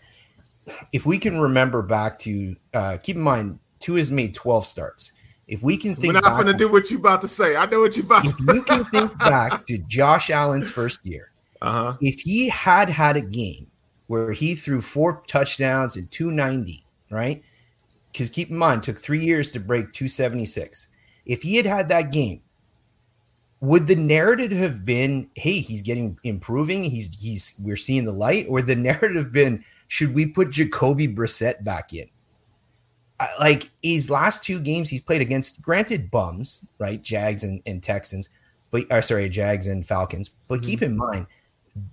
if we can remember back to uh, keep in mind, Tua has made twelve starts. If we can think, we're not going to do what you're about to say. I know what you're about if to say. you can think back to Josh Allen's first year, uh-huh. if he had had a game where he threw four touchdowns and 290, right? Because keep in mind, took three years to break 276. If he had had that game, would the narrative have been, "Hey, he's getting improving. He's he's we're seeing the light," or the narrative been, "Should we put Jacoby Brissett back in?" like his last two games he's played against, granted bums, right? Jags and, and Texans, but or sorry, Jags and Falcons. But mm-hmm. keep in mind,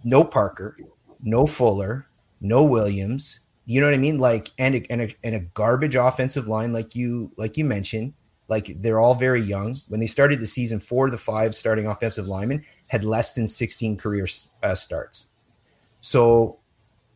no Parker, no Fuller, no Williams. You know what I mean? Like and a, and a, and a garbage offensive line, like you like you mentioned. Like they're all very young. When they started the season, four of the five starting offensive linemen had less than 16 career uh, starts. So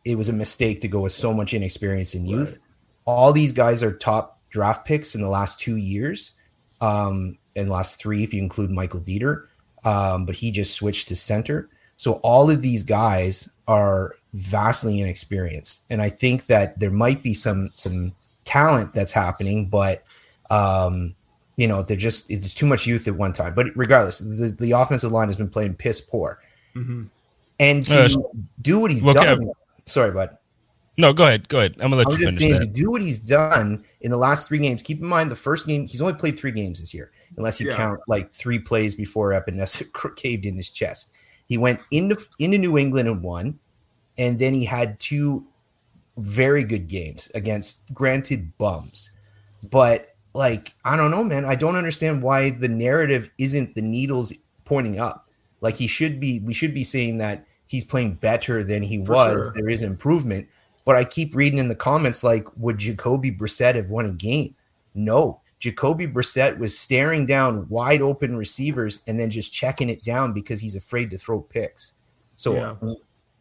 it was a mistake to go with so much inexperience in youth. Right all these guys are top draft picks in the last two years, um, and last three if you include Michael Deiter, Um, but he just switched to center. So all of these guys are vastly inexperienced, and I think that there might be some some talent that's happening, but um, you know they're just it's too much youth at one time. But regardless, the, the offensive line has been playing piss poor, mm-hmm. and to uh, do what he's done. Sorry, bud. No, go ahead. Go ahead. I'm gonna let I'm you finish saying, that. To do what he's done in the last three games. Keep in mind the first game he's only played three games this year, unless you yeah. count like three plays before Epenesa caved in his chest. He went into into New England and won, and then he had two very good games against granted bums, but like I don't know, man. I don't understand why the narrative isn't the needles pointing up. Like he should be. We should be saying that he's playing better than he For was. Sure. There is improvement but I keep reading in the comments like, would Jacoby Brissett have won a game? No. Jacoby Brissett was staring down wide open receivers and then just checking it down because he's afraid to throw picks. So yeah.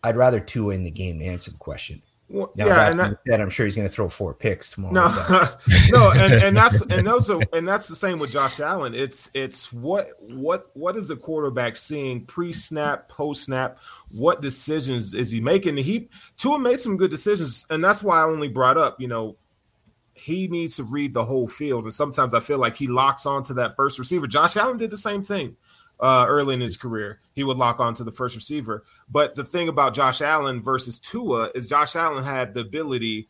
I'd rather Tua in the game to answer the question. Well, now, yeah, and that, said, I'm sure he's going to throw four picks tomorrow. No, no, and, and that's and also and that's the same with Josh Allen. It's it's what what what is the quarterback seeing pre snap, post snap? What decisions is he making? He Tua made some good decisions, and that's why I only brought up. You know, he needs to read the whole field, and sometimes I feel like he locks onto that first receiver. Josh Allen did the same thing uh, early in his career. He would lock on to the first receiver. But the thing about Josh Allen versus Tua is Josh Allen had the ability,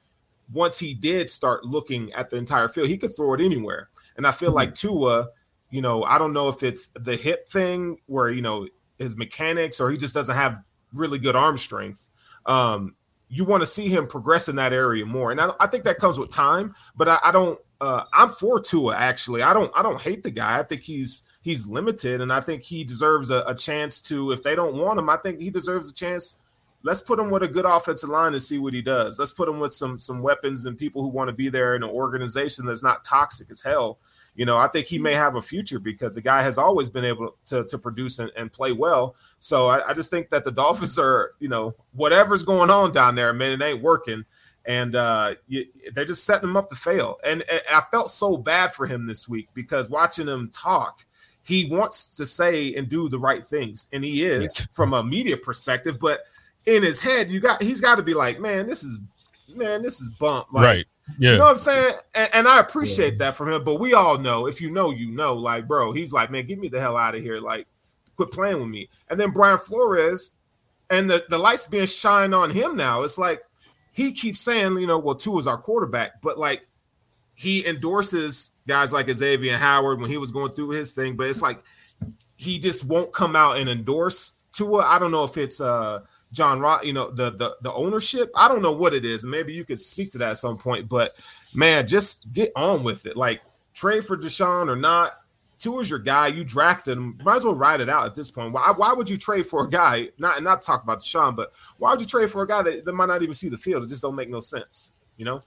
once he did start looking at the entire field, he could throw it anywhere. And I feel like Tua, you know, I don't know if it's the hip thing where, you know, his mechanics or he just doesn't have really good arm strength. Um, you want to see him progress in that area more. And I, I think that comes with time, but I, I don't, uh, I'm for Tua actually. I don't, I don't hate the guy. I think he's, he's limited, and I think he deserves a, a, chance to. If they don't want him, I think he deserves a chance let's put him with a good offensive line and see what he does. Let's put him with some some weapons and people who want to be there in an organization that's not toxic as hell. You know, I think he may have a future because the guy has always been able to, to produce and, and play well. So I, I just think that the Dolphins are, you know, whatever's going on down there, man, it ain't working. And uh, you, they're just setting him up to fail. And, and I felt so bad for him this week because watching him talk, he wants to say and do the right things, and he is from a media perspective. But in his head, you got he's got to be like, man, this is man, this is bump. Like, right. Yeah. You know what I'm saying? And, and I appreciate yeah. that from him. But we all know, if you know, you know, like, bro, he's like, man, get me the hell out of here. Like, quit playing with me. And then Brian Flores, and the, the lights being shined on him now. It's like he keeps saying, you know, well, Tua is our quarterback, but like he endorses guys like Xavier Howard when he was going through his thing, but it's like he just won't come out and endorse Tua. I don't know if it's uh John Rock, you know, the the the ownership. I don't know what it is. Maybe you could speak to that at some point. But man, just get on with it. Like trade for Deshaun or not. Tua's your guy. You drafted him. Might as well ride it out at this point. Why, why would you trade for a guy? Not not talk about Deshaun, but why would you trade for a guy that, that might not even see the field? It just don't make no sense. You know.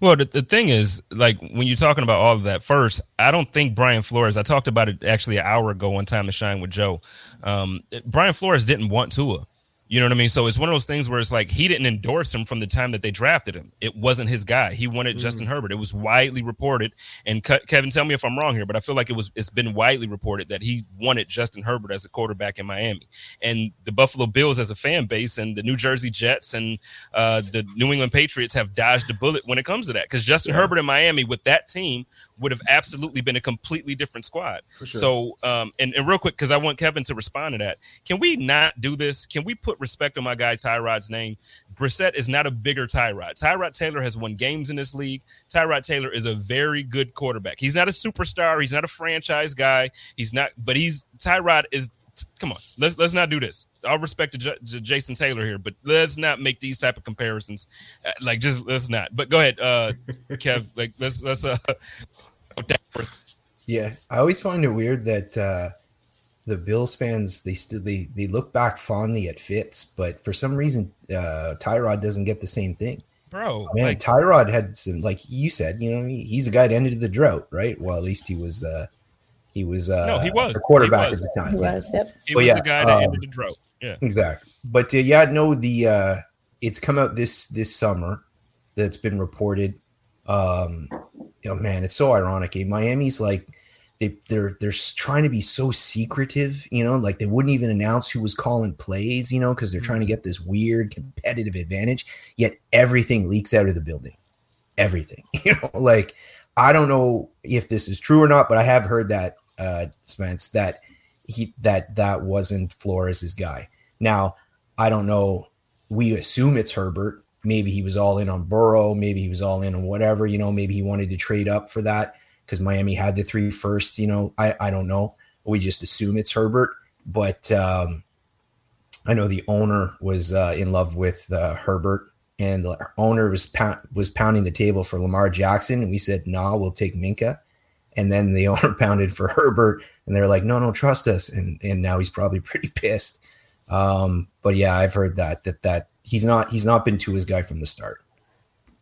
Well, the, the thing is, like when you're talking about all of that, first, I don't think Brian Flores. I talked about it actually an hour ago one time to shine with Joe. Um, Brian Flores didn't want Tua. You know what I mean? So it's one of those things where it's like he didn't endorse him from the time that they drafted him. It wasn't his guy. He wanted mm. Justin Herbert. It was widely reported. And Kevin, tell me if I'm wrong here, but I feel like it was it's been widely reported that he wanted Justin Herbert as a quarterback in Miami. And the Buffalo Bills as a fan base and the New Jersey Jets and uh, the New England Patriots have dodged a bullet when it comes to that. Because Justin yeah. Herbert in Miami with that team would have absolutely been a completely different squad. Sure. So, um, and, and real quick, because I want Kevin to respond to that. Can we not do this? Can we put respect on my guy Tyrod's name? Brissett is not a bigger Tyrod. Tyrod Taylor has won games in this league. Tyrod Taylor is a very good quarterback. He's not a superstar. He's not a franchise guy. He's not, but he's Tyrod is come on let's let's not do this all respect to, J- to, jason taylor here but let's not make these type of comparisons uh, like just let's not but go ahead uh kev like let's let's uh yeah i always find it weird that uh the bills fans they still they they look back fondly at fitz but for some reason uh tyrod doesn't get the same thing bro man like, tyrod had some like you said you know he's a guy that ended the drought right well at least he was the he was uh, no, he was the quarterback was. at the time. He was, yep. He was yeah, the guy that um, ended the drought. Yeah, exactly. But uh, yeah, no, the uh, it's come out this this summer that's been reported. Um, oh man, it's so ironic. Eh? Miami's like they they're they're trying to be so secretive, you know, like they wouldn't even announce who was calling plays, you know, because they're trying to mm-hmm. get this weird competitive advantage. Yet everything leaks out of the building, everything, you know, like I don't know if this is true or not, but I have heard that uh, Spence, that he that that wasn't Flores's guy. Now, I don't know. We assume it's Herbert. Maybe he was all in on Burrow. Maybe he was all in on whatever. You know, maybe he wanted to trade up for that because Miami had the three first. You know, I I don't know. We just assume it's Herbert, but um, I know the owner was uh, in love with uh, Herbert, and the owner was was pounding the table for Lamar Jackson, and we said, "Nah, we'll take Minkah." And then the owner pounded for Herbert, and they're like, "No, no, trust us." And and now he's probably pretty pissed. Um, but yeah, I've heard that that that he's not he's not been to his guy from the start.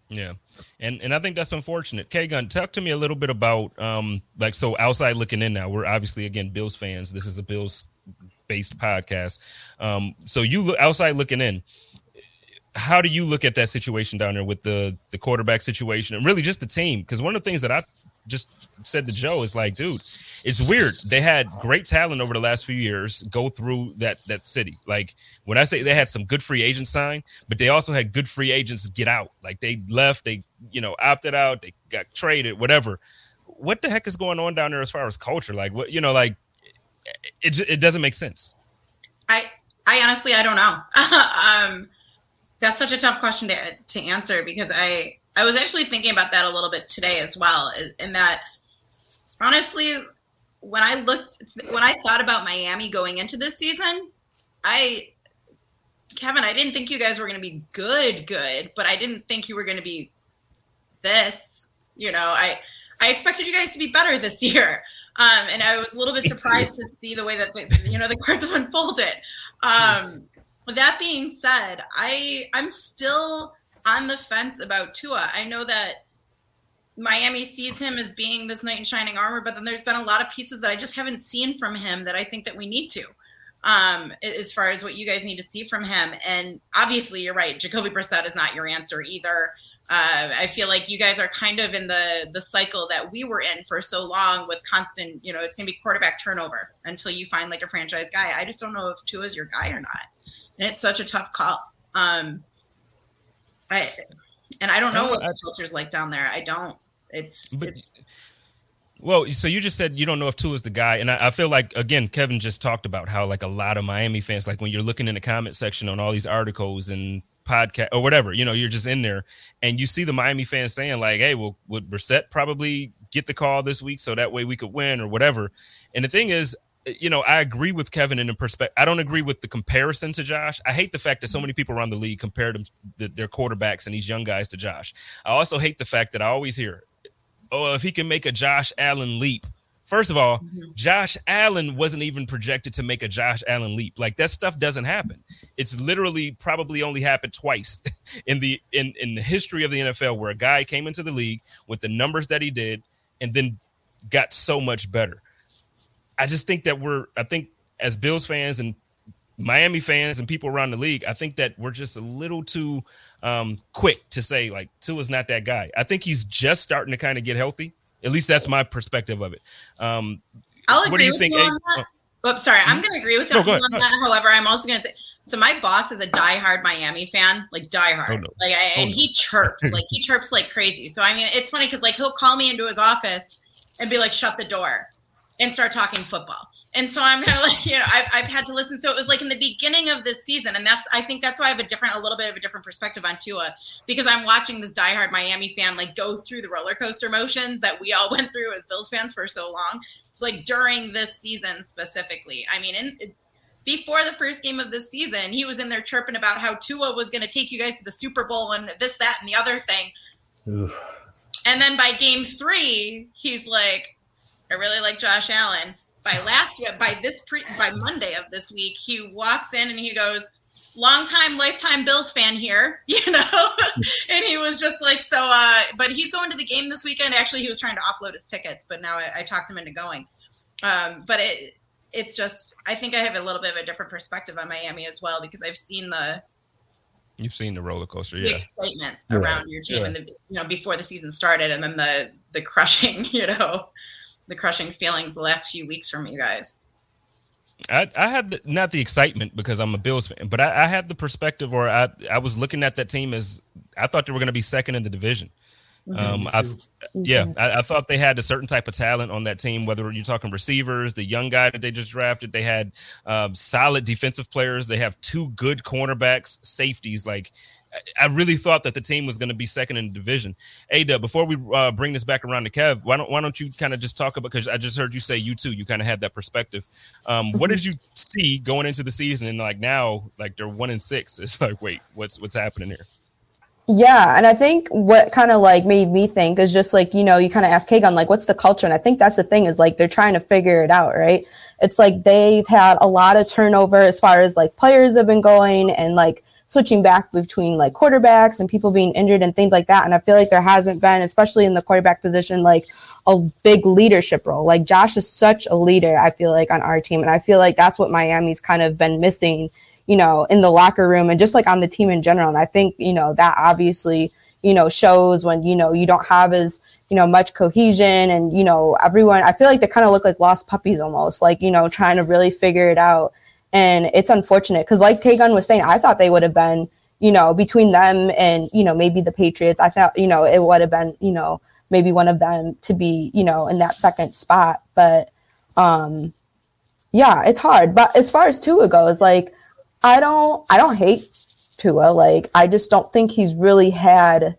Yeah, and and I think that's unfortunate. K Gun, talk to me a little bit about um like so outside looking in now. We're obviously again Bills fans. This is a Bills based podcast. Um, so you look outside looking in. How do you look at that situation down there with the the quarterback situation and really just the team? Because one of the things that I just said to Joe is like, dude, it's weird. They had great talent over the last few years go through that that city. Like when I say they had some good free agents sign, but they also had good free agents get out. Like they left, they you know opted out, they got traded, whatever. What the heck is going on down there as far as culture? Like what you know, like it it doesn't make sense. I I honestly I don't know. um, that's such a tough question to to answer because I I was actually thinking about that a little bit today as well. In that, honestly, when I looked, when I thought about Miami going into this season, I, Kevin, I didn't think you guys were going to be good, good, but I didn't think you were going to be this. You know, I, I expected you guys to be better this year. Um, and I was a little bit surprised to see the way that the, you know the cards have unfolded. Um, With that being said, I I'm still on the fence about Tua. I know that Miami sees him as being this knight in shining armor, but then there's been a lot of pieces that I just haven't seen from him that I think that we need to. Um, as far as what you guys need to see from him, and obviously you're right, Jacoby Brissett is not your answer either. Uh, I feel like you guys are kind of in the the cycle that we were in for so long with constant, you know, it's gonna be quarterback turnover until you find like a franchise guy. I just don't know if Tua is your guy or not, and it's such a tough call. Um, I and I don't know what the culture's like down there. I don't. It's, but, it's well, so you just said you don't know if Tua is the guy, and I, I, feel like again, Kevin just talked about how like a lot of Miami fans, like when you're looking in the comment section on all these articles and podcast or whatever, you know, you're just in there and you see the Miami fans saying like, "Hey, well, would Brissett probably get the call this week so that way we could win or whatever?" And the thing is, you know, I agree with Kevin in the perspective. I don't agree with the comparison to Josh. I hate the fact that so many people around the league compare them, the, their quarterbacks and these young guys to Josh. I also hate the fact that I always hear, "Oh, if he can make a Josh Allen leap." First of all, mm-hmm. Josh Allen wasn't even projected to make a Josh Allen leap. Like that stuff doesn't happen. It's literally probably only happened twice in the in in the history of the NFL where a guy came into the league with the numbers that he did and then got so much better. I just think that we're I think as Bills fans and Miami fans and people around the league, I think that we're just a little too um, quick to say like Tua's not that guy. I think he's just starting to kind of get healthy. At least that's my perspective of it. Um, I'll agree what do you think? You on that. Oh. sorry, I'm going to agree with you no, on that. However, I'm also going to say so. My boss is a diehard Miami fan, like diehard, oh, no. like, I, oh, and no. he chirps, like he chirps like crazy. So I mean, it's funny because like he'll call me into his office and be like, "Shut the door," and start talking football. And so I'm kind of like, you know, I've, I've had to listen. So it was like in the beginning of this season. And that's, I think that's why I have a different, a little bit of a different perspective on Tua because I'm watching this diehard Miami fan like go through the roller coaster motion that we all went through as Bills fans for so long, like during this season specifically. I mean, in, before the first game of this season, he was in there chirping about how Tua was going to take you guys to the Super Bowl and this, that, and the other thing. Oof. And then by game three, he's like, I really like Josh Allen. By last year, by this pre, by Monday of this week, he walks in and he goes, "Long time, lifetime Bills fan here," you know. and he was just like, "So," uh, but he's going to the game this weekend. Actually, he was trying to offload his tickets, but now I, I talked him into going. Um, but it, it's just, I think I have a little bit of a different perspective on Miami as well because I've seen the You've seen the roller coaster, the yeah. excitement around your team, yeah. and the you know before the season started, and then the the crushing, you know, the crushing feelings the last few weeks from you guys. I, I had the, not the excitement because I'm a Bills fan, but I, I, had the perspective, or I, I was looking at that team as I thought they were going to be second in the division. Mm-hmm. Um, I, yeah, I, I, thought they had a certain type of talent on that team. Whether you're talking receivers, the young guy that they just drafted, they had um, solid defensive players. They have two good cornerbacks, safeties. Like I really thought that the team was going to be second in the division. Ada, before we uh, bring this back around to Kev, why don't why don't you kind of just talk about because I just heard you say you too, you kind of had that perspective. Um, what did you see going into the season and like now, like they're one in six? It's like, wait, what's what's happening here? Yeah, and I think what kind of like made me think is just like you know you kind of ask K Gun like what's the culture, and I think that's the thing is like they're trying to figure it out, right? It's like they've had a lot of turnover as far as like players have been going and like switching back between like quarterbacks and people being injured and things like that. And I feel like there hasn't been, especially in the quarterback position, like a big leadership role. Like Josh is such a leader, I feel like, on our team. And I feel like that's what Miami's kind of been missing, you know, in the locker room and just like on the team in general. And I think, you know, that obviously, you know, shows when, you know, you don't have as, you know, much cohesion and, you know, everyone, I feel like they kind of look like lost puppies almost, like, you know, trying to really figure it out and it's unfortunate because, like K Gun was saying, I thought they would have been, you know, between them and, you know, maybe the Patriots. I thought, you know, it would have been, you know, maybe one of them to be, you know, in that second spot. But, um, yeah, it's hard. But as far as Tua goes, like, I don't, I don't hate Tua. Like, I just don't think he's really had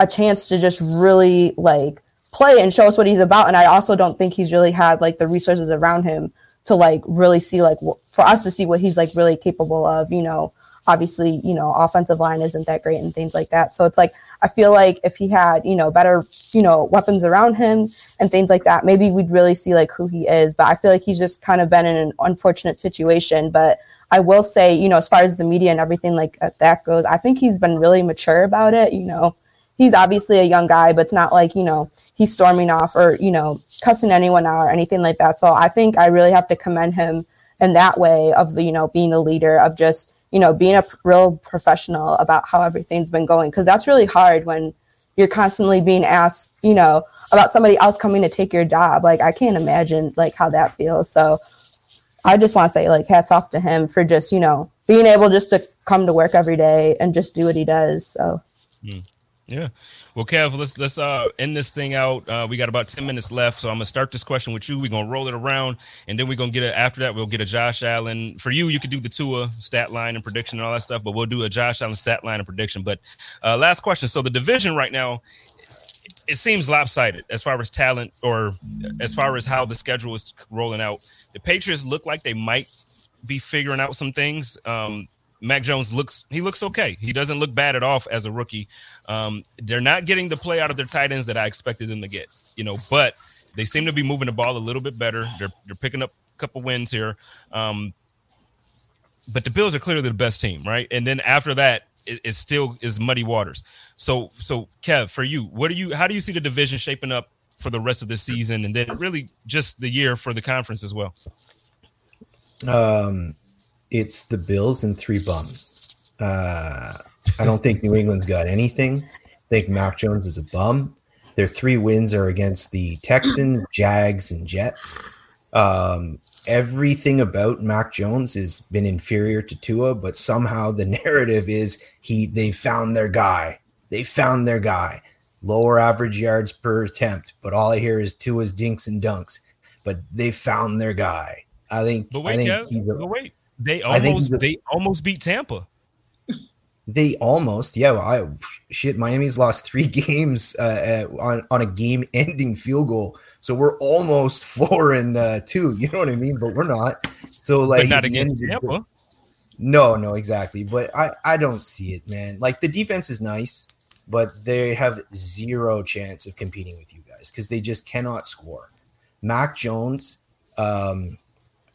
a chance to just really like play and show us what he's about. And I also don't think he's really had like the resources around him to like really see like for us to see what he's like really capable of you know obviously you know offensive line isn't that great and things like that. So it's like i feel like if he had you know better you know weapons around him and things like that maybe we'd really see like who he is. But i feel like he's just kind of been in an unfortunate situation. But I will say, you know, as far as the media and everything like uh, that goes, I think he's been really mature about it. You know, he's obviously a young guy, but it's not like, you know, he's storming off or, you know, cussing anyone out or anything like that. So I think I really have to commend him in that way of, you know, being a leader, of just, you know, being a real professional about how everything's been going. Cause that's really hard when you're constantly being asked, you know, about somebody else coming to take your job. Like I can't imagine like how that feels. So I just want to say like hats off to him for just, you know, being able just to come to work every day and just do what he does. So mm. Yeah. Well, Kev, let's let's uh end this thing out. Uh, we got about 10 minutes left. So I'm gonna start this question with you. We're gonna roll it around and then we're gonna get it after that. We'll get a Josh Allen. For you, you could do the Tua stat line and prediction and all that stuff, but we'll do a Josh Allen stat line and prediction. But uh last question. So the division right now, it seems lopsided as far as talent or as far as how the schedule is rolling out. The Patriots look like they might be figuring out some things. Um, Mac Jones looks he looks okay. He doesn't look bad at all as a rookie. Um, they're not getting the play out of their tight ends that I expected them to get, you know, but they seem to be moving the ball a little bit better. They're they're picking up a couple wins here. Um, but the Bills are clearly the best team, right? And then after that, it, it still is muddy waters. So so Kev, for you, what do you how do you see the division shaping up for the rest of the season and then really just the year for the conference as well? Um it's the Bills and three bums. Uh, I don't think New England's got anything. I think Mac Jones is a bum. Their three wins are against the Texans, Jags, and Jets. Um, everything about Mac Jones has been inferior to Tua, but somehow the narrative is he they found their guy. They found their guy. Lower average yards per attempt, but all I hear is Tua's dinks and dunks. But they found their guy. I think. But wait, I think Kev, he's a, but wait. They almost they almost beat Tampa. They almost, yeah. Well, I shit. Miami's lost three games uh, on on a game-ending field goal, so we're almost four and uh, two. You know what I mean? But we're not. So like, but not against Tampa. The, no, no, exactly. But I I don't see it, man. Like the defense is nice, but they have zero chance of competing with you guys because they just cannot score. Mac Jones, um,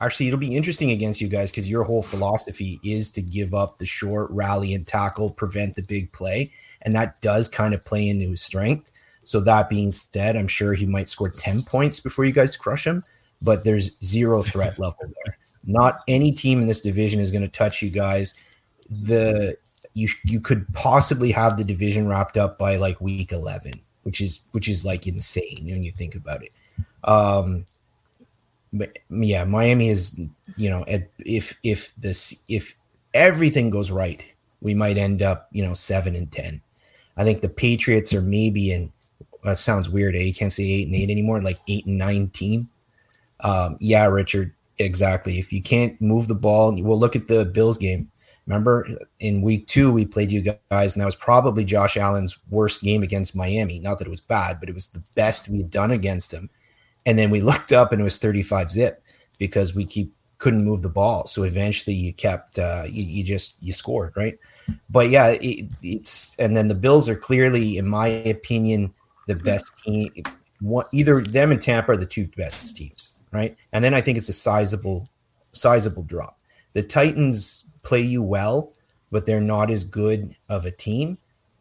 actually it'll be interesting against you guys because your whole philosophy is to give up the short rally and tackle, prevent the big play, and that does kind of play into his strength. So that being said, I'm sure he might score 10 points before you guys crush him, but there's zero threat level there. Not any team in this division is going to touch you guys. The you you could possibly have the division wrapped up by like week 11, which is which is like insane when you think about it. Um, yeah, Miami is you know if if this if everything goes right, we might end up you know seven and ten. I think the Patriots are maybe in. That sounds weird. Eh? You can't say eight and eight anymore. Like eight and nineteen. Um, yeah, Richard. Exactly. If you can't move the ball, we'll look at the Bills game. Remember in week two, we played you guys, and that was probably Josh Allen's worst game against Miami. Not that it was bad, but it was the best we've done against him. And then we looked up and it was 35 zip because we keep couldn't move the ball. So eventually you kept uh, you, you just you scored right. But yeah, it, it's and then the Bills are clearly, in my opinion, the best team. One, either them and Tampa are the two best teams, right? And then I think it's a sizable, sizable drop. The Titans play you well, but they're not as good of a team.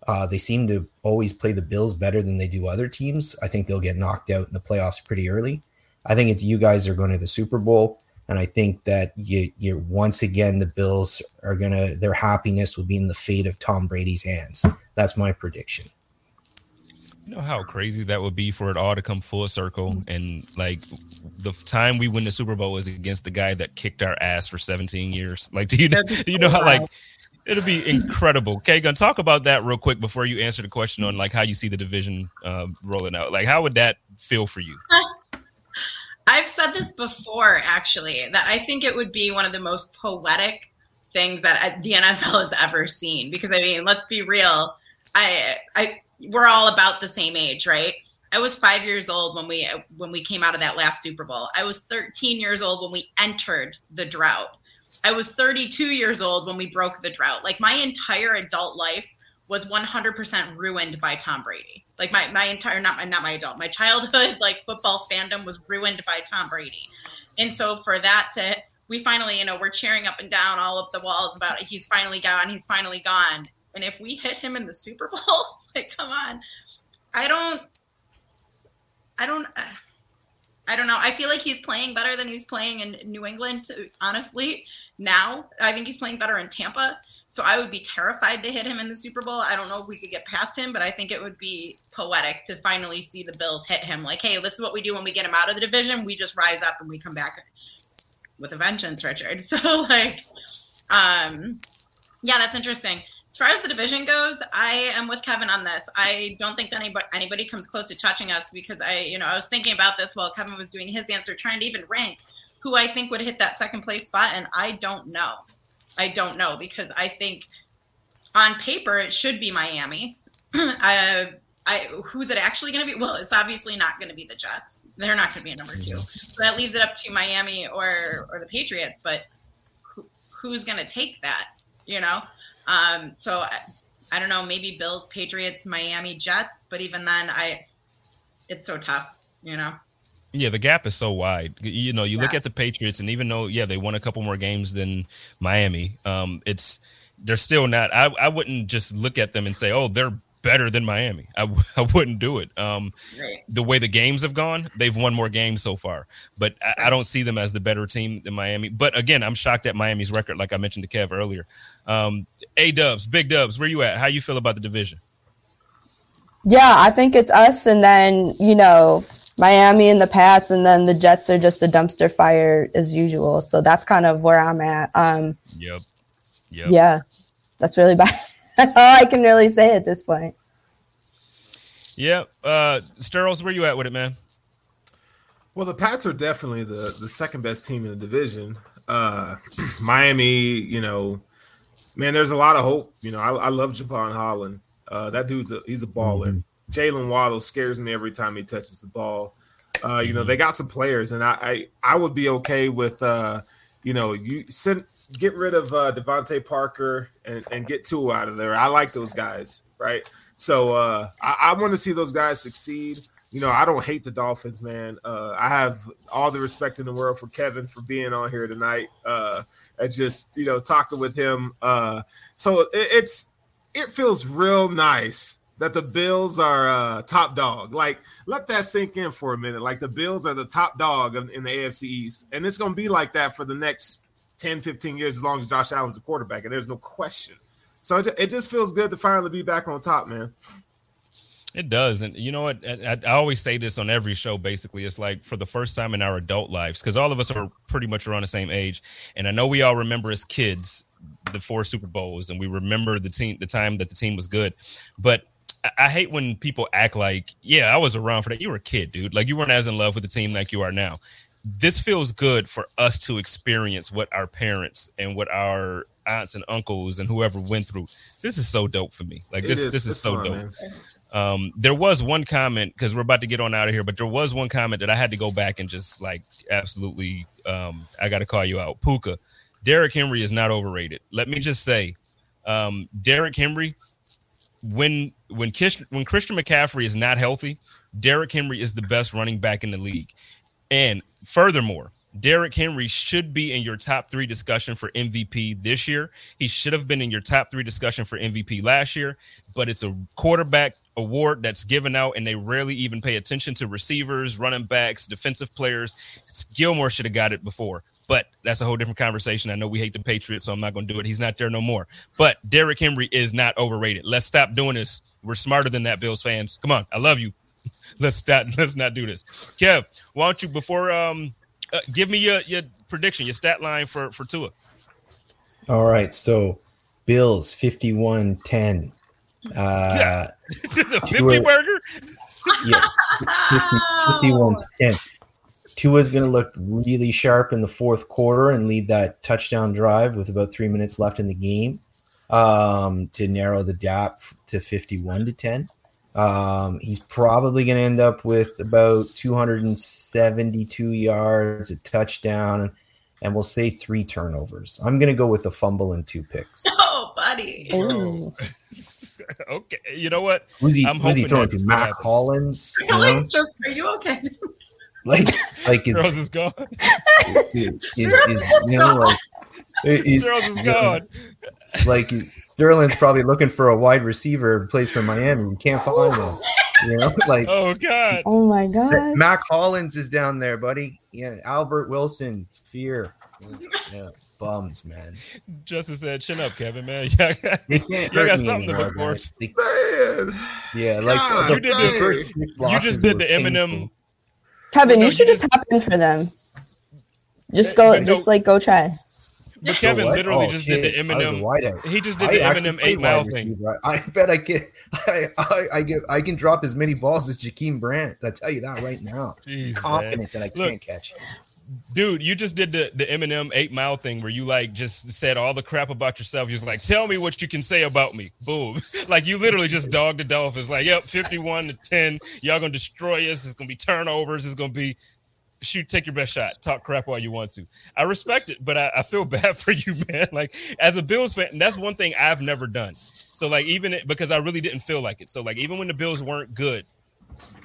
Uh, they seem to always play the Bills better than they do other teams. I think they'll get knocked out in the playoffs pretty early. I think it's you guys are going to the Super Bowl, and I think that you, you're once again the Bills are gonna their happiness will be in the fate of Tom Brady's hands. That's my prediction. You know how crazy that would be for it all to come full circle, and like the time we win the Super Bowl is against the guy that kicked our ass for 17 years. Like, do you know? Do you know how like It'll be incredible. Gonna talk about that real quick before you answer the question on like how you see the division uh, rolling out. Like, how would that feel for you? I've said this before, actually, that I think it would be one of the most poetic things that the NFL has ever seen. Because I mean, let's be real. I, I, we're all about the same age, right? I was five years old when we when we came out of that last Super Bowl. I was 13 years old when we entered the drought. I was 32 years old when we broke the drought. Like my entire adult life was 100% ruined by Tom Brady. Like my my entire not my not my adult, my childhood like football fandom was ruined by Tom Brady. And so for that to we finally, you know, we're cheering up and down all of the walls about he's finally gone, he's finally gone. And if we hit him in the Super Bowl, like, come on. I don't, I don't, uh, I don't know. I feel like he's playing better than he's playing in New England, honestly. Now, I think he's playing better in Tampa. So I would be terrified to hit him in the Super Bowl. I don't know if we could get past him, but I think it would be poetic to finally see the Bills hit him. Like, hey, this is what we do when we get him out of the division. We just rise up and we come back with a vengeance, Richard. So, like, um, yeah, that's interesting. As far as the division goes, I am with Kevin on this. I don't think that anybody anybody comes close to touching us because I, you know, I was thinking about this while Kevin was doing his answer, trying to even rank who I think would hit that second place spot, and I don't know. I don't know because I think on paper it should be Miami. uh, I, who's it actually going to be? Well, it's obviously not going to be the Jets. They're not going to be a number two. So that leaves it up to Miami or or the Patriots. But who, who's going to take that? You know, um, so I, I don't know, maybe Bills, Patriots, Miami, Jets, but even then, I it's so tough, you know. Yeah, the gap is so wide. You know, you yeah. look at the Patriots, and even though yeah they won a couple more games than Miami, um, it's they're still not. I I wouldn't just look at them and say, oh, they're better than Miami. I, I wouldn't do it. Um, right. The way the games have gone, they've won more games so far, but I, I, don't see them as the better team than Miami. But again, I'm shocked at Miami's record, like I mentioned to Kev earlier. Um, a Dubs, Big Dubs, where you at? How you feel about the division? Yeah, I think it's us, and then you know Miami and the Pats, and then the Jets are just a dumpster fire as usual. So that's kind of where I'm at. Um, yep. Yep. Yeah, that's really bad. That's all I can really say at this point. Yeah. Uh Sterls, where you at with it, man? Well, the Pats are definitely the the second best team in the division. Uh Miami, you know, man, there's a lot of hope. You know, I, I love Jevon Holland. Uh that dude's a he's a baller. Mm-hmm. Jaylen Waddle scares me every time he touches the ball. Uh, you know, they got some players, and I, I I would be okay with uh, you know, you send get rid of uh DeVante Parker and, and get Tua out of there. I like those guys, right? So uh I, I want to see those guys succeed. You know, I don't hate the Dolphins, man. Uh I have all the respect in the world for Kevin for being on here tonight. Uh and just, you know, talking with him. Uh so it, it's it feels real nice that the Bills are uh, top dog. Like, let that sink in for a minute. Like, the Bills are the top dog in, in the AFC East, and it's going to be like that for the next 10, 15 years as long as Josh Allen's a quarterback, and there's no question. So it just feels good to finally be back on top, man. It does. And you know what? I, I, always say this on every show, basically. It's like for the first time in our adult lives, because all of us are pretty much around the same age. And I know we all remember as kids the four Super Bowls and we remember the team, the time that the team was good. But I, I hate when people act like, yeah, I was around for that. You were a kid, dude. Like you weren't as in love with the team like you are now this feels good for us to experience what our parents and what our aunts and uncles and whoever went through. This is so dope for me. Like this, is, this is so fun, dope. Man. Um, there was one comment because we're about to get on out of here, but there was one comment that I had to go back and just like absolutely. Um, I got to call you out, Puka. Derrick Henry is not overrated. Let me just say, um, Derrick Henry, when when Kish, when Christian McCaffrey is not healthy, Derrick Henry is the best running back in the league. And furthermore, Derrick Henry should be in your top three discussion for MVP this year. He should have been in your top three discussion for MVP last year, but it's a quarterback award that's given out, and they rarely even pay attention to receivers, running backs, defensive players. Gilmore should have got it before, but that's a whole different conversation. I know we hate the Patriots, so I'm not going to do it. He's not there no more. But Derrick Henry is not overrated. Let's stop doing this. We're smarter than that, Bills fans. Come on, I love you. let's not let's not do this. Kev, why don't you before um uh, give me your your prediction, your stat line for for Tua. All right, so Bills 51-10. Uh this is a 50 Tua, burger? yes. 50, 51 10. Tua's going to look really sharp in the fourth quarter and lead that touchdown drive with about three minutes left in the game um, to narrow the gap to 51 to 10. Um, he's probably going to end up with about 272 yards, a touchdown, and we'll say three turnovers. I'm going to go with a fumble and two picks. Oh, buddy. okay. You know what? Who's he, I'm who's he throwing to? Mack Hollins? You know? just, are you okay? Like, like is, Sterling is gone. is, is, is, you know, like is, Sterling is gone. Like Sterling's probably looking for a wide receiver plays for Miami. We can't find him. You know, like Oh God. Oh my god. Mack Hollins is down there, buddy. Yeah, Albert Wilson, fear. Yeah, bums, man. Justice said, "Chin up, Kevin, man. Yeah, They can't You hurt got me something to look forward guys. Man, yeah, like God, the, You did the the- first you just did were the Eminem. painful. Kevin, No, you should you just hop in for them. Just eh, go, eh, no- just like go try. But Kevin what? literally Oh, just shit, did the I was a Eminem. He just did I the Eminem eight mile thing. receiver. I bet I get I, I I get I can drop as many balls as Jakeem Grant. I tell you that right now. Jeez, man. Confident that I Look, can't catch. dude, you just did the the Eminem eight mile thing where you like just said all the crap about yourself. You're just like, tell me what you can say about me. Boom. like you literally just dogged the Dolphins. Like, yep, fifty one to ten. Y'all gonna destroy us. It's gonna be turnovers. It's gonna be shoot, take your best shot. Talk crap while you want to. I respect it, but I, I feel bad for you, man. Like as a Bills fan, that's one thing I've never done. So like even it, because I really didn't feel like it. So like even when the Bills weren't good,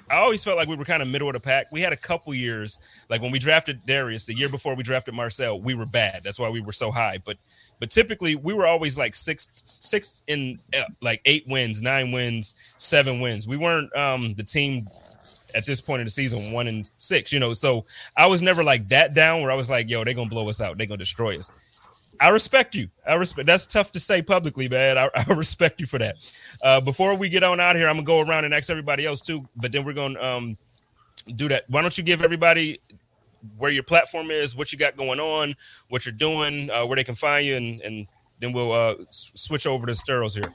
I always felt like we were kind of middle of the pack. We had a couple years, like when we drafted Dareus, the year before we drafted Marcel, we were bad. That's why we were so high. But but typically we were always like six six in uh, like eight wins, nine wins, seven wins. We weren't um the team at this point in the season one and six, you know. So I was never like that down where I was like, yo, they're gonna blow us out, they're gonna destroy us. I respect you. I respect. That's tough to say publicly, man. I, I respect you for that. Uh, before we get on out here, I'm gonna go around and ask everybody else too. But then we're gonna um, do that. Why don't you give everybody where your platform is, what you got going on, what you're doing, uh, where they can find you, and and then we'll uh, s- switch over to Sterls here.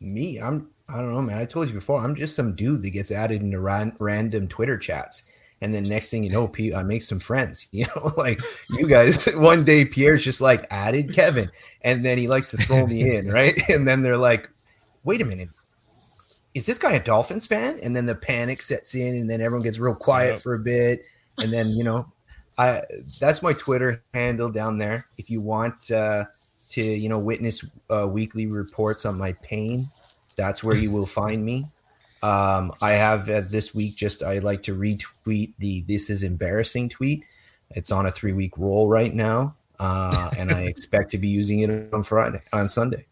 Me, I'm I don't know, man. I told you before, I'm just some dude that gets added into ran, random Twitter chats. And then next thing you know, P- I make some friends. You know, like you guys. One day, Pierre's just like added Kevin, and then he likes to throw me in, right? And then they're like, "Wait a minute, is this guy a Dolphins fan?" And then the panic sets in, and then everyone gets real quiet Yep. for a bit, and then you know, I that's my Twitter handle down there. If you want uh, to, you know, witness uh, weekly reports on my pain, that's where you will find me. Um, I have uh, this week just I like to retweet the "This is embarrassing" tweet. It's on a three week roll right now, uh, and I expect to be using it on Friday on Sunday.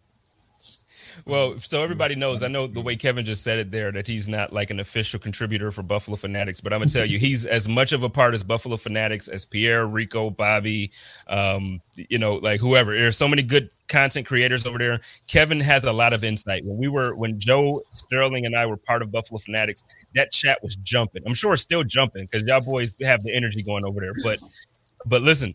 Well, so everybody knows, I know the way Kevin just said it there that he's not like an official contributor for Buffalo Fanatics, but I'm gonna tell you, he's as much of a part as Buffalo Fanatics as Pierre, Rico, Bobby, um, you know, like whoever. There's so many good content creators over there. Kevin has a lot of insight. When we were, when Joe Sterling and I were part of Buffalo Fanatics, that chat was jumping. I'm sure it's still jumping because y'all boys have the energy going over there. But, but listen,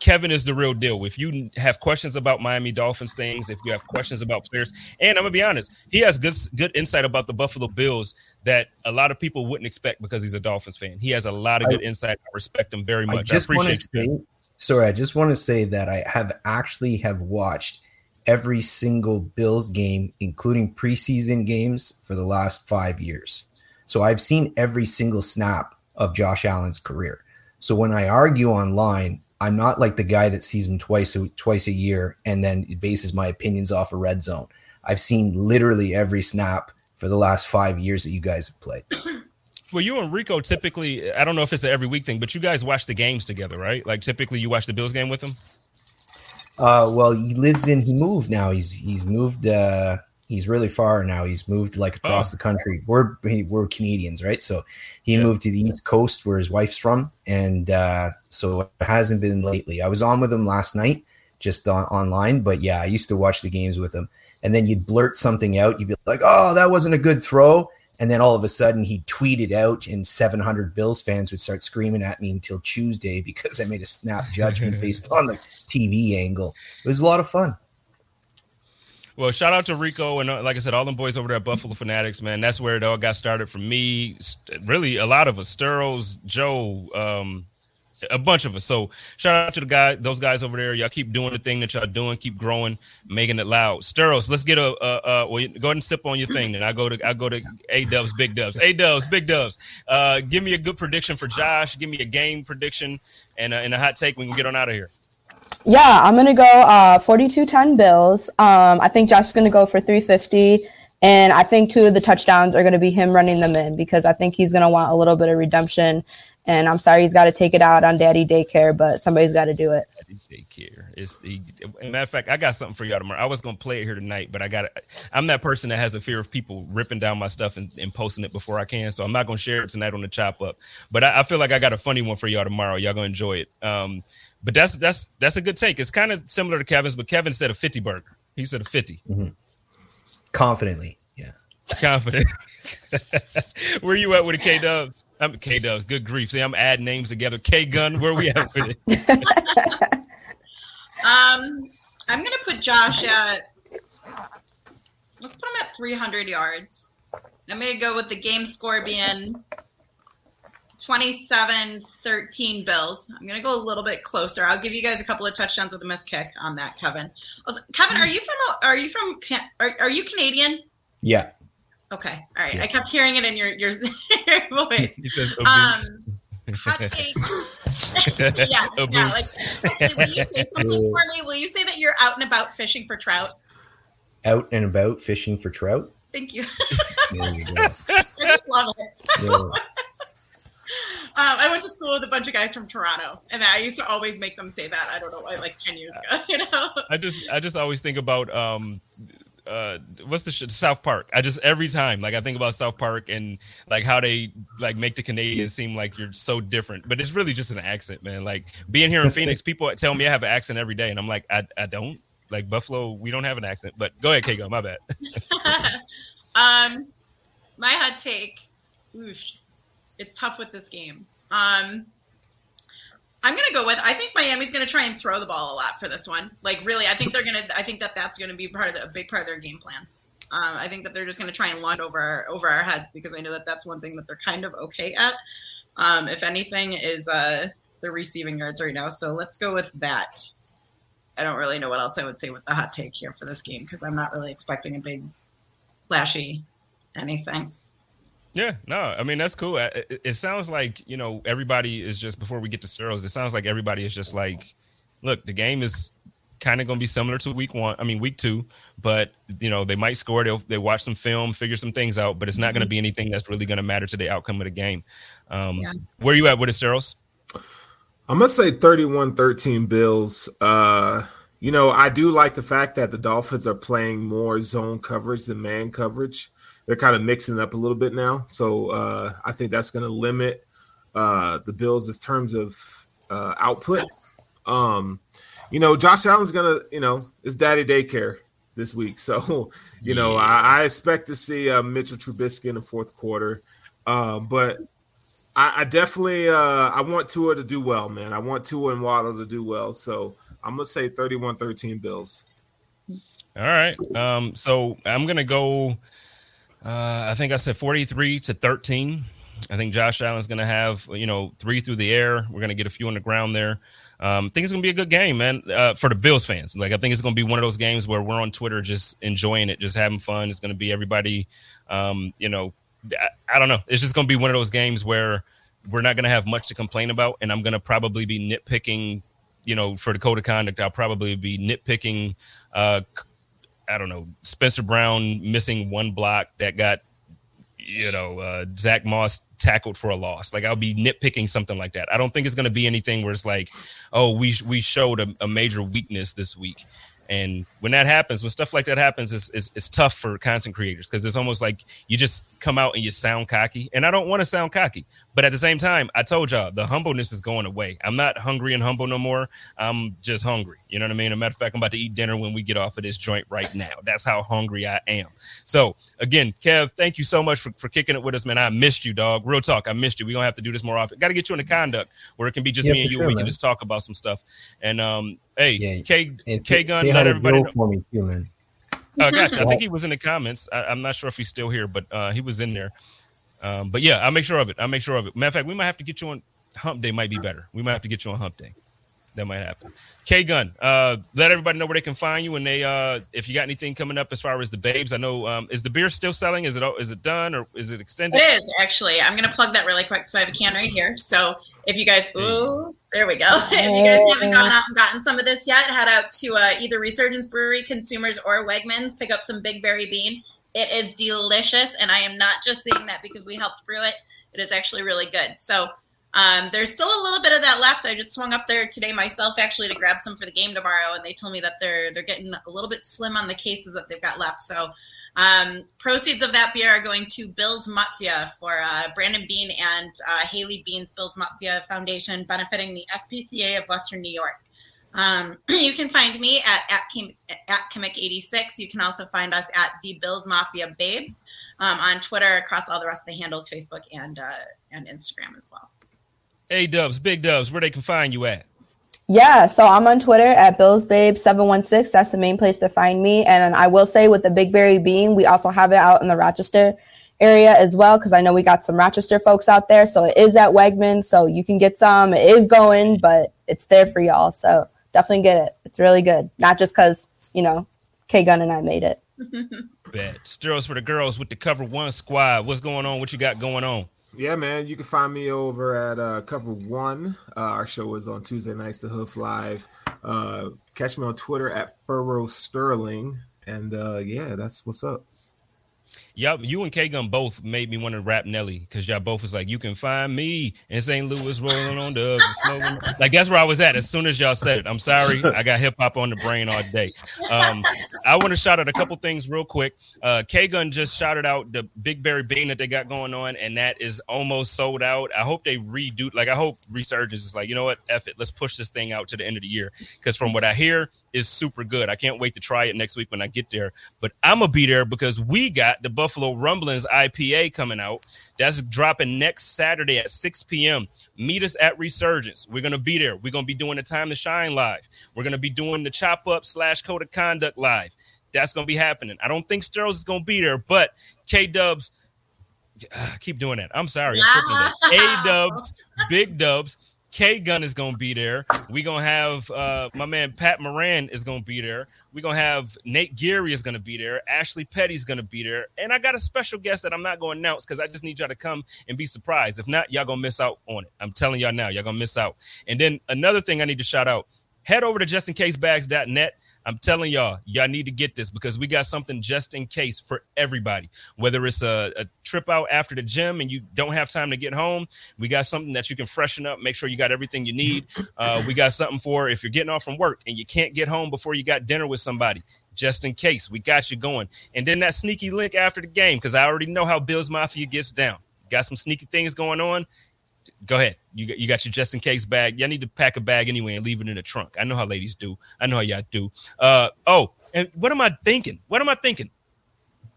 Kevin is the real deal. If you have questions about Miami Dolphins things, if you have questions about players, and I'm gonna be honest, he has good good insight about the Buffalo Bills that a lot of people wouldn't expect because he's a Dolphins fan. He has a lot of good insight. I respect him very much. I, just want to appreciate you. say, sorry, I just want to say that I have actually have watched every single Bills game, including preseason games, for the last five years. So I've seen every single snap of Josh Allen's career. So when I argue online, I'm not like the guy that sees him twice a, twice a year and then bases my opinions off a red zone. I've seen literally every snap for the last five years that you guys have played. Well, you and Rico, typically, I don't know if it's an every week thing, but you guys watch the games together, right? Like typically, you watch the Bills game with him. Uh, well, he lives in. He moved now. He's he's moved. Uh, he's really far now. He's moved like across Oh. the country. We're, we're Canadians, right? So he Yeah. moved to the East Coast where his wife's from, and uh, so it hasn't been lately. I was on with him last night, just on online. But yeah, I used to watch the games with him, and then you'd blurt something out. You'd be like, "Oh, that wasn't a good throw." And then all of a sudden he tweeted out, and 700 Bills fans would start screaming at me until Tuesday because I made a snap judgment based on the TV angle. It was a lot of fun. Well, shout out to Rico and uh, like I said, all them boys over there at Buffalo Fanatics, man. That's where it all got started for me. Really, a lot of us, Sterls, Joe, um, a bunch of us. So shout out to the guy, those guys over there. Y'all keep doing the thing that y'all doing, keep growing, making it loud. Sterls, let's get a, well, go ahead and sip on your thing. Then I go to I go to A Dubs, Big Dubs, A Dubs, Big Dubs. Uh, give me a good prediction for Josh. Give me a game prediction and and a hot take. We can get on out of here. Yeah, I'm gonna go uh 42-10 Bills. Um, I think Josh's gonna go for 350, and I think two of the touchdowns are gonna be him running them in because I think he's gonna want a little bit of redemption. And I'm sorry he's got to take it out on daddy daycare, but somebody's got to do it. Daddy daycare. It's the matter of fact, I got something for y'all tomorrow. I was gonna play it here tonight, but I got I'm that person that has a fear of people ripping down my stuff and, and posting it before I can. So I'm not gonna share it tonight on the chop up. But I, I feel like I got a funny one for y'all tomorrow. Y'all gonna enjoy it. Um, but that's that's that's a good take. It's kind of similar to Kevin's, but Kevin said a 50 burger. He said a 50. Mm-hmm. Confidently, yeah. Confident. where you at with a K Dub? I'm K Dubs. Good grief. See, I'm adding names together. K Gun, where we at with it? um, I'm gonna put Josh at let's put him at 300 yards. I'm gonna go with the game score being 27 13 Bills. I'm going to go a little bit closer. I'll give you guys a couple of touchdowns with a missed kick on that, Kevin. Also, Kevin, are you from are you from are, are you Canadian? Yeah. Okay. All right. Yeah. I kept hearing it in your your, your voice. um hot take. yeah, yeah. Like, actually, will you say something for me? Will you say that you're out and about fishing for trout? Out and about fishing for trout. Thank you. you I just love it. Yeah. Um, I went to school with a bunch of guys from Toronto, and I used to always make them say that. I don't know why, like ten years ago. You know. I just, I just always think about um, uh, what's the shit? South Park. I just every time, like, I think about South Park and like how they like make the Canadians seem like you're so different, but it's really just an accent, man. Like being here in Phoenix, people tell me I have an accent every day, and I'm like, I, I don't. Like Buffalo, we don't have an accent. But go ahead, Kago. My bad. um, my hot take. Oosh it's tough with this game. Um, I'm gonna go with. I think Miami's gonna try and throw the ball a lot for this one. Like really, I think they're gonna. I think that that's gonna be part of the, a big part of their game plan. Um, I think that they're just gonna try and launch over our, over our heads because I know that that's one thing that they're kind of okay at. Um, if anything, is uh, the receiving yards right now. So let's go with that. I don't really know what else I would say with the hot take here for this game because I'm not really expecting a big, flashy anything. Yeah, no, I mean that's cool. It, it, sounds like you know everybody is just before we get to Steros. It sounds like everybody is just like, look, the game is kind of going to be similar to week one. I mean week two, but you know they might score. They'll they watch some film, figure some things out, but it's not going to be anything that's really going to matter to the outcome of the game. Um, yeah. Where are you at with it, Steros? I'm gonna say 31-13 Bills. Uh, you know, I do like the fact that the Dolphins are playing more zone coverage than man coverage they're kind of mixing it up a little bit now. So uh, I think that's going to limit uh, the Bills in terms of uh, output. Um, you know, Josh Allen's going to, you know, it's daddy daycare this week. So, you know, yeah. I, I, expect to see uh, Mitchell Trubisky in the fourth quarter. Um, but I, I definitely uh, I want Tua to do well, man. I want Tua and Waddle to do well. So I'm going to say 31 13 Bills. All right. Um, so I'm going to go – uh, I think I said 43 to 13. I think Josh Allen's going to have, you know, three through the air. We're going to get a few on the ground there. Um, I think it's going to be a good game, man, uh, for the Bills fans. Like, I think it's going to be one of those games where we're on Twitter just enjoying it, just having fun. It's going to be everybody, um, you know, I, I don't know. It's just going to be one of those games where we're not going to have much to complain about. And I'm going to probably be nitpicking, you know, for the code of conduct, I'll probably be nitpicking uh, I don't know, Spencer Brown missing one block that got, you know, uh, Zach Moss tackled for a loss. Like I'll be nitpicking something like that. I don't think it's going to be anything where it's like, oh, we we showed a, a major weakness this week. And when that happens, when stuff like that happens, it's, it's, it's tough for content creators because it's almost like you just come out and you sound cocky. And I don't want to sound cocky, but at the same time, I told y'all the humbleness is going away. I'm not hungry and humble no more. I'm just hungry. You know what I mean? A matter of fact, I'm about to eat dinner when we get off of this joint right now. That's how hungry I am. So again, Kev, thank you so much for, for kicking it with us, man. I missed you, dog. Real talk. I missed you. We're gonna have to do this more often. Got to get you into conduct where it can be just yeah, me and you. Sure, we man. can just talk about some stuff. And um, hey, yeah. K K Gun, let everybody know. For me too, man. Oh, gotcha. I think he was in the comments. I, am not sure if he's still here, but uh, he was in there. Um, but yeah, I'll make sure of it. I'll make sure of it. Matter of fact, we might have to get you on Hump Day. Might be better. We might have to get you on Hump Day that might happen. K Gun, uh, let everybody know where they can find you and they uh if you got anything coming up as far as the babes. I know um is the beer still selling? Is it is it done or is it extended? It is actually. I'm gonna plug that really quick because I have a can right here. So if you guys ooh, there we go. if you guys haven't gone out and gotten some of this yet, head out to uh, either Resurgence Brewery, Consumers, or Wegmans. Pick up some Big Berry Bean. It is delicious, and I am not just saying that because we helped brew it. It is actually really good. So Um, there's still a little bit of that left. I just swung up there today myself, actually, to grab some for the game tomorrow, and they told me that they're they're getting a little bit slim on the cases that they've got left. So, um, proceeds of that beer are going to Bill's Mafia for uh, Brandon Beane and uh, Haley Beane's Bill's Mafia Foundation, benefiting the SPCA of Western New York. Um, you can find me at at, Kim, at Kimmick86. You can also find us at the Bills Mafia Babes um, on Twitter, across all the rest of the handles, Facebook and uh, and Instagram as well. Hey Dubs, Big Dubs, where they can find you at? Yeah, so I'm on Twitter at BillsBabe716. That's the main place to find me. And I will say with the Big Berry Bean, we also have it out in the Rochester area as well, because I know we got some Rochester folks out there. So it is at Wegman, so you can get some. It is going, but it's there for y'all. So definitely get it. It's really good. Not just because, you know, K Gun and I made it. Bet. Stirros for the girls with the cover one squad. What's going on? What you got going on? Yeah, man. You can find me over at uh, Cover One. Uh, our show is on Tuesday nights, The Hoof Live. Uh, catch me on Twitter at Furrow Sterling. And uh, yeah, that's what's up. Yep, you and K Gun both made me want to rap Nelly because y'all both was like, "You can find me in St. Louis rolling on the like." That's where I was at as soon as y'all said it. I'm sorry, I got hip hop on the brain all day. Um, I want to shout out a couple things real quick. Uh, K Gun just shouted out the Big Berry Bean that they got going on, and that is almost sold out. I hope they redo. Like, I hope Resurgence is like, you know what, F it, let's push this thing out to the end of the year because from what I hear is super good. I can't wait to try it next week when I get there. But I'm gonna be there because we got the Buffalo Rumblings IPA coming out. That's dropping next Saturday at 6 p.m. Meet us at Resurgence. We're gonna be there. We're gonna be doing the Time to Shine live. We're gonna be doing the Chop Up slash Code of Conduct live. That's gonna be happening. I don't think Stirros is gonna be there, but K Dubs. keep doing that. I'm sorry. I'm A Dubs, Big Dubs. K Gun is gonna be there. We gonna have uh, my man Pat Moran is gonna be there. We gonna have Nate Geary is gonna be there. Ashley Petty's gonna be there, and I got a special guest that I'm not gonna announce because I just need y'all to come and be surprised. If not, y'all gonna miss out on it. I'm telling y'all now, y'all gonna miss out. And then another thing I need to shout out: head over to justincasebags.net. I'm telling y'all, y'all need to get this because we got something just in case for everybody. Whether it's a, a, trip out after the gym and you don't have time to get home, we got something that you can freshen up, make sure you got everything you need. Uh, we got something for if you're getting off from work and you can't get home before you got dinner with somebody. Just in case, we got you going. And then that sneaky link after the game because I already know how Bills Mafia gets down. Got some sneaky things going on go ahead. You got, you got your just in case bag. Y'all need to pack a bag anyway and leave it in the trunk. I know how ladies do. I know how y'all do. Uh oh, and what am I thinking? What am I thinking?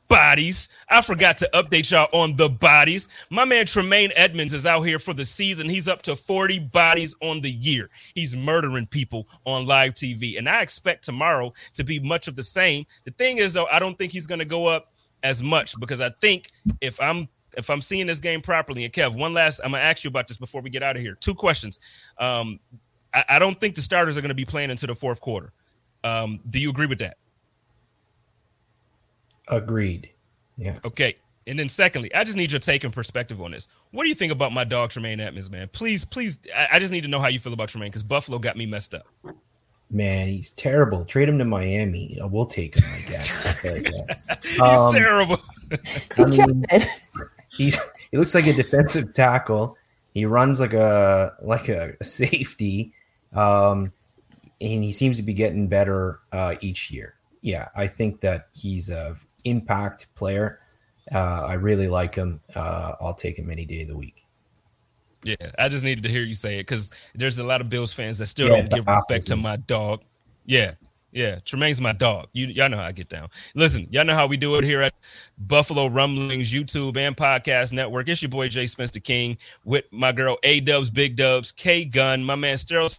Bodies. I forgot to update y'all on the bodies. My man Tremaine Edmunds is out here for the season. He's up to 40 bodies on the year. He's murdering people on live TV. And I expect tomorrow to be much of the same. The thing is, though, I don't think he's going to go up as much because I think if I'm if I'm seeing this game properly, and Kev, one last, I'm gonna ask you about this before we get out of here. Two questions. Um, I, I don't think the starters are gonna be playing into the fourth quarter. Um, do you agree with that? Agreed. Yeah. Okay. And then secondly, I just need your take and perspective on this. What do you think about my dog Tremaine Edmunds, man? Please, please, I, I just need to know how you feel about Tremaine because Buffalo got me messed up. Man, he's terrible. Trade him to Miami. We'll take him, I guess. he's um, terrible. I mean, he's he looks like a defensive tackle. He runs like a like a, a safety, um, and he seems to be getting better uh, each year. Yeah, I think that he's a impact player. Uh, I really like him. Uh, I'll take him any day of the week. Yeah, I just needed to hear you say it because there's a lot of Bills fans that still yeah, don't give respect to my dog. Yeah, yeah, Tremaine's my dog. You y'all know how I get down. Listen, y'all know how we do it here at Buffalo Rumblings YouTube and Podcast Network. It's your boy Jay Spencer King with my girl A Dubs, Big Dubs, K Gun, my man Sterling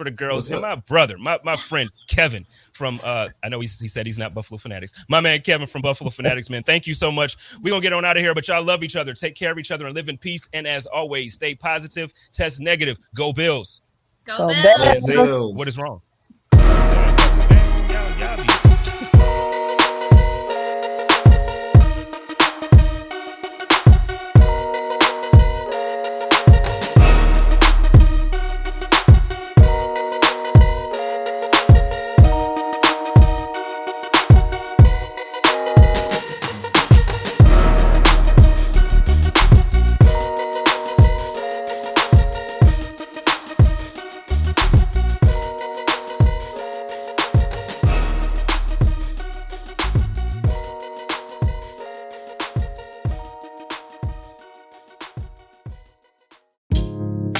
for the girls, and my brother, my, my friend Kevin from uh I know he, he said he's not Buffalo Fanatics. My man Kevin from Buffalo Fanatics, man. Thank you so much. We're gonna get on out of here, but y'all love each other. Take care of each other and live in peace. And as always, stay positive, test negative. Go Bills. Go, Go Bills. Bills. What is wrong?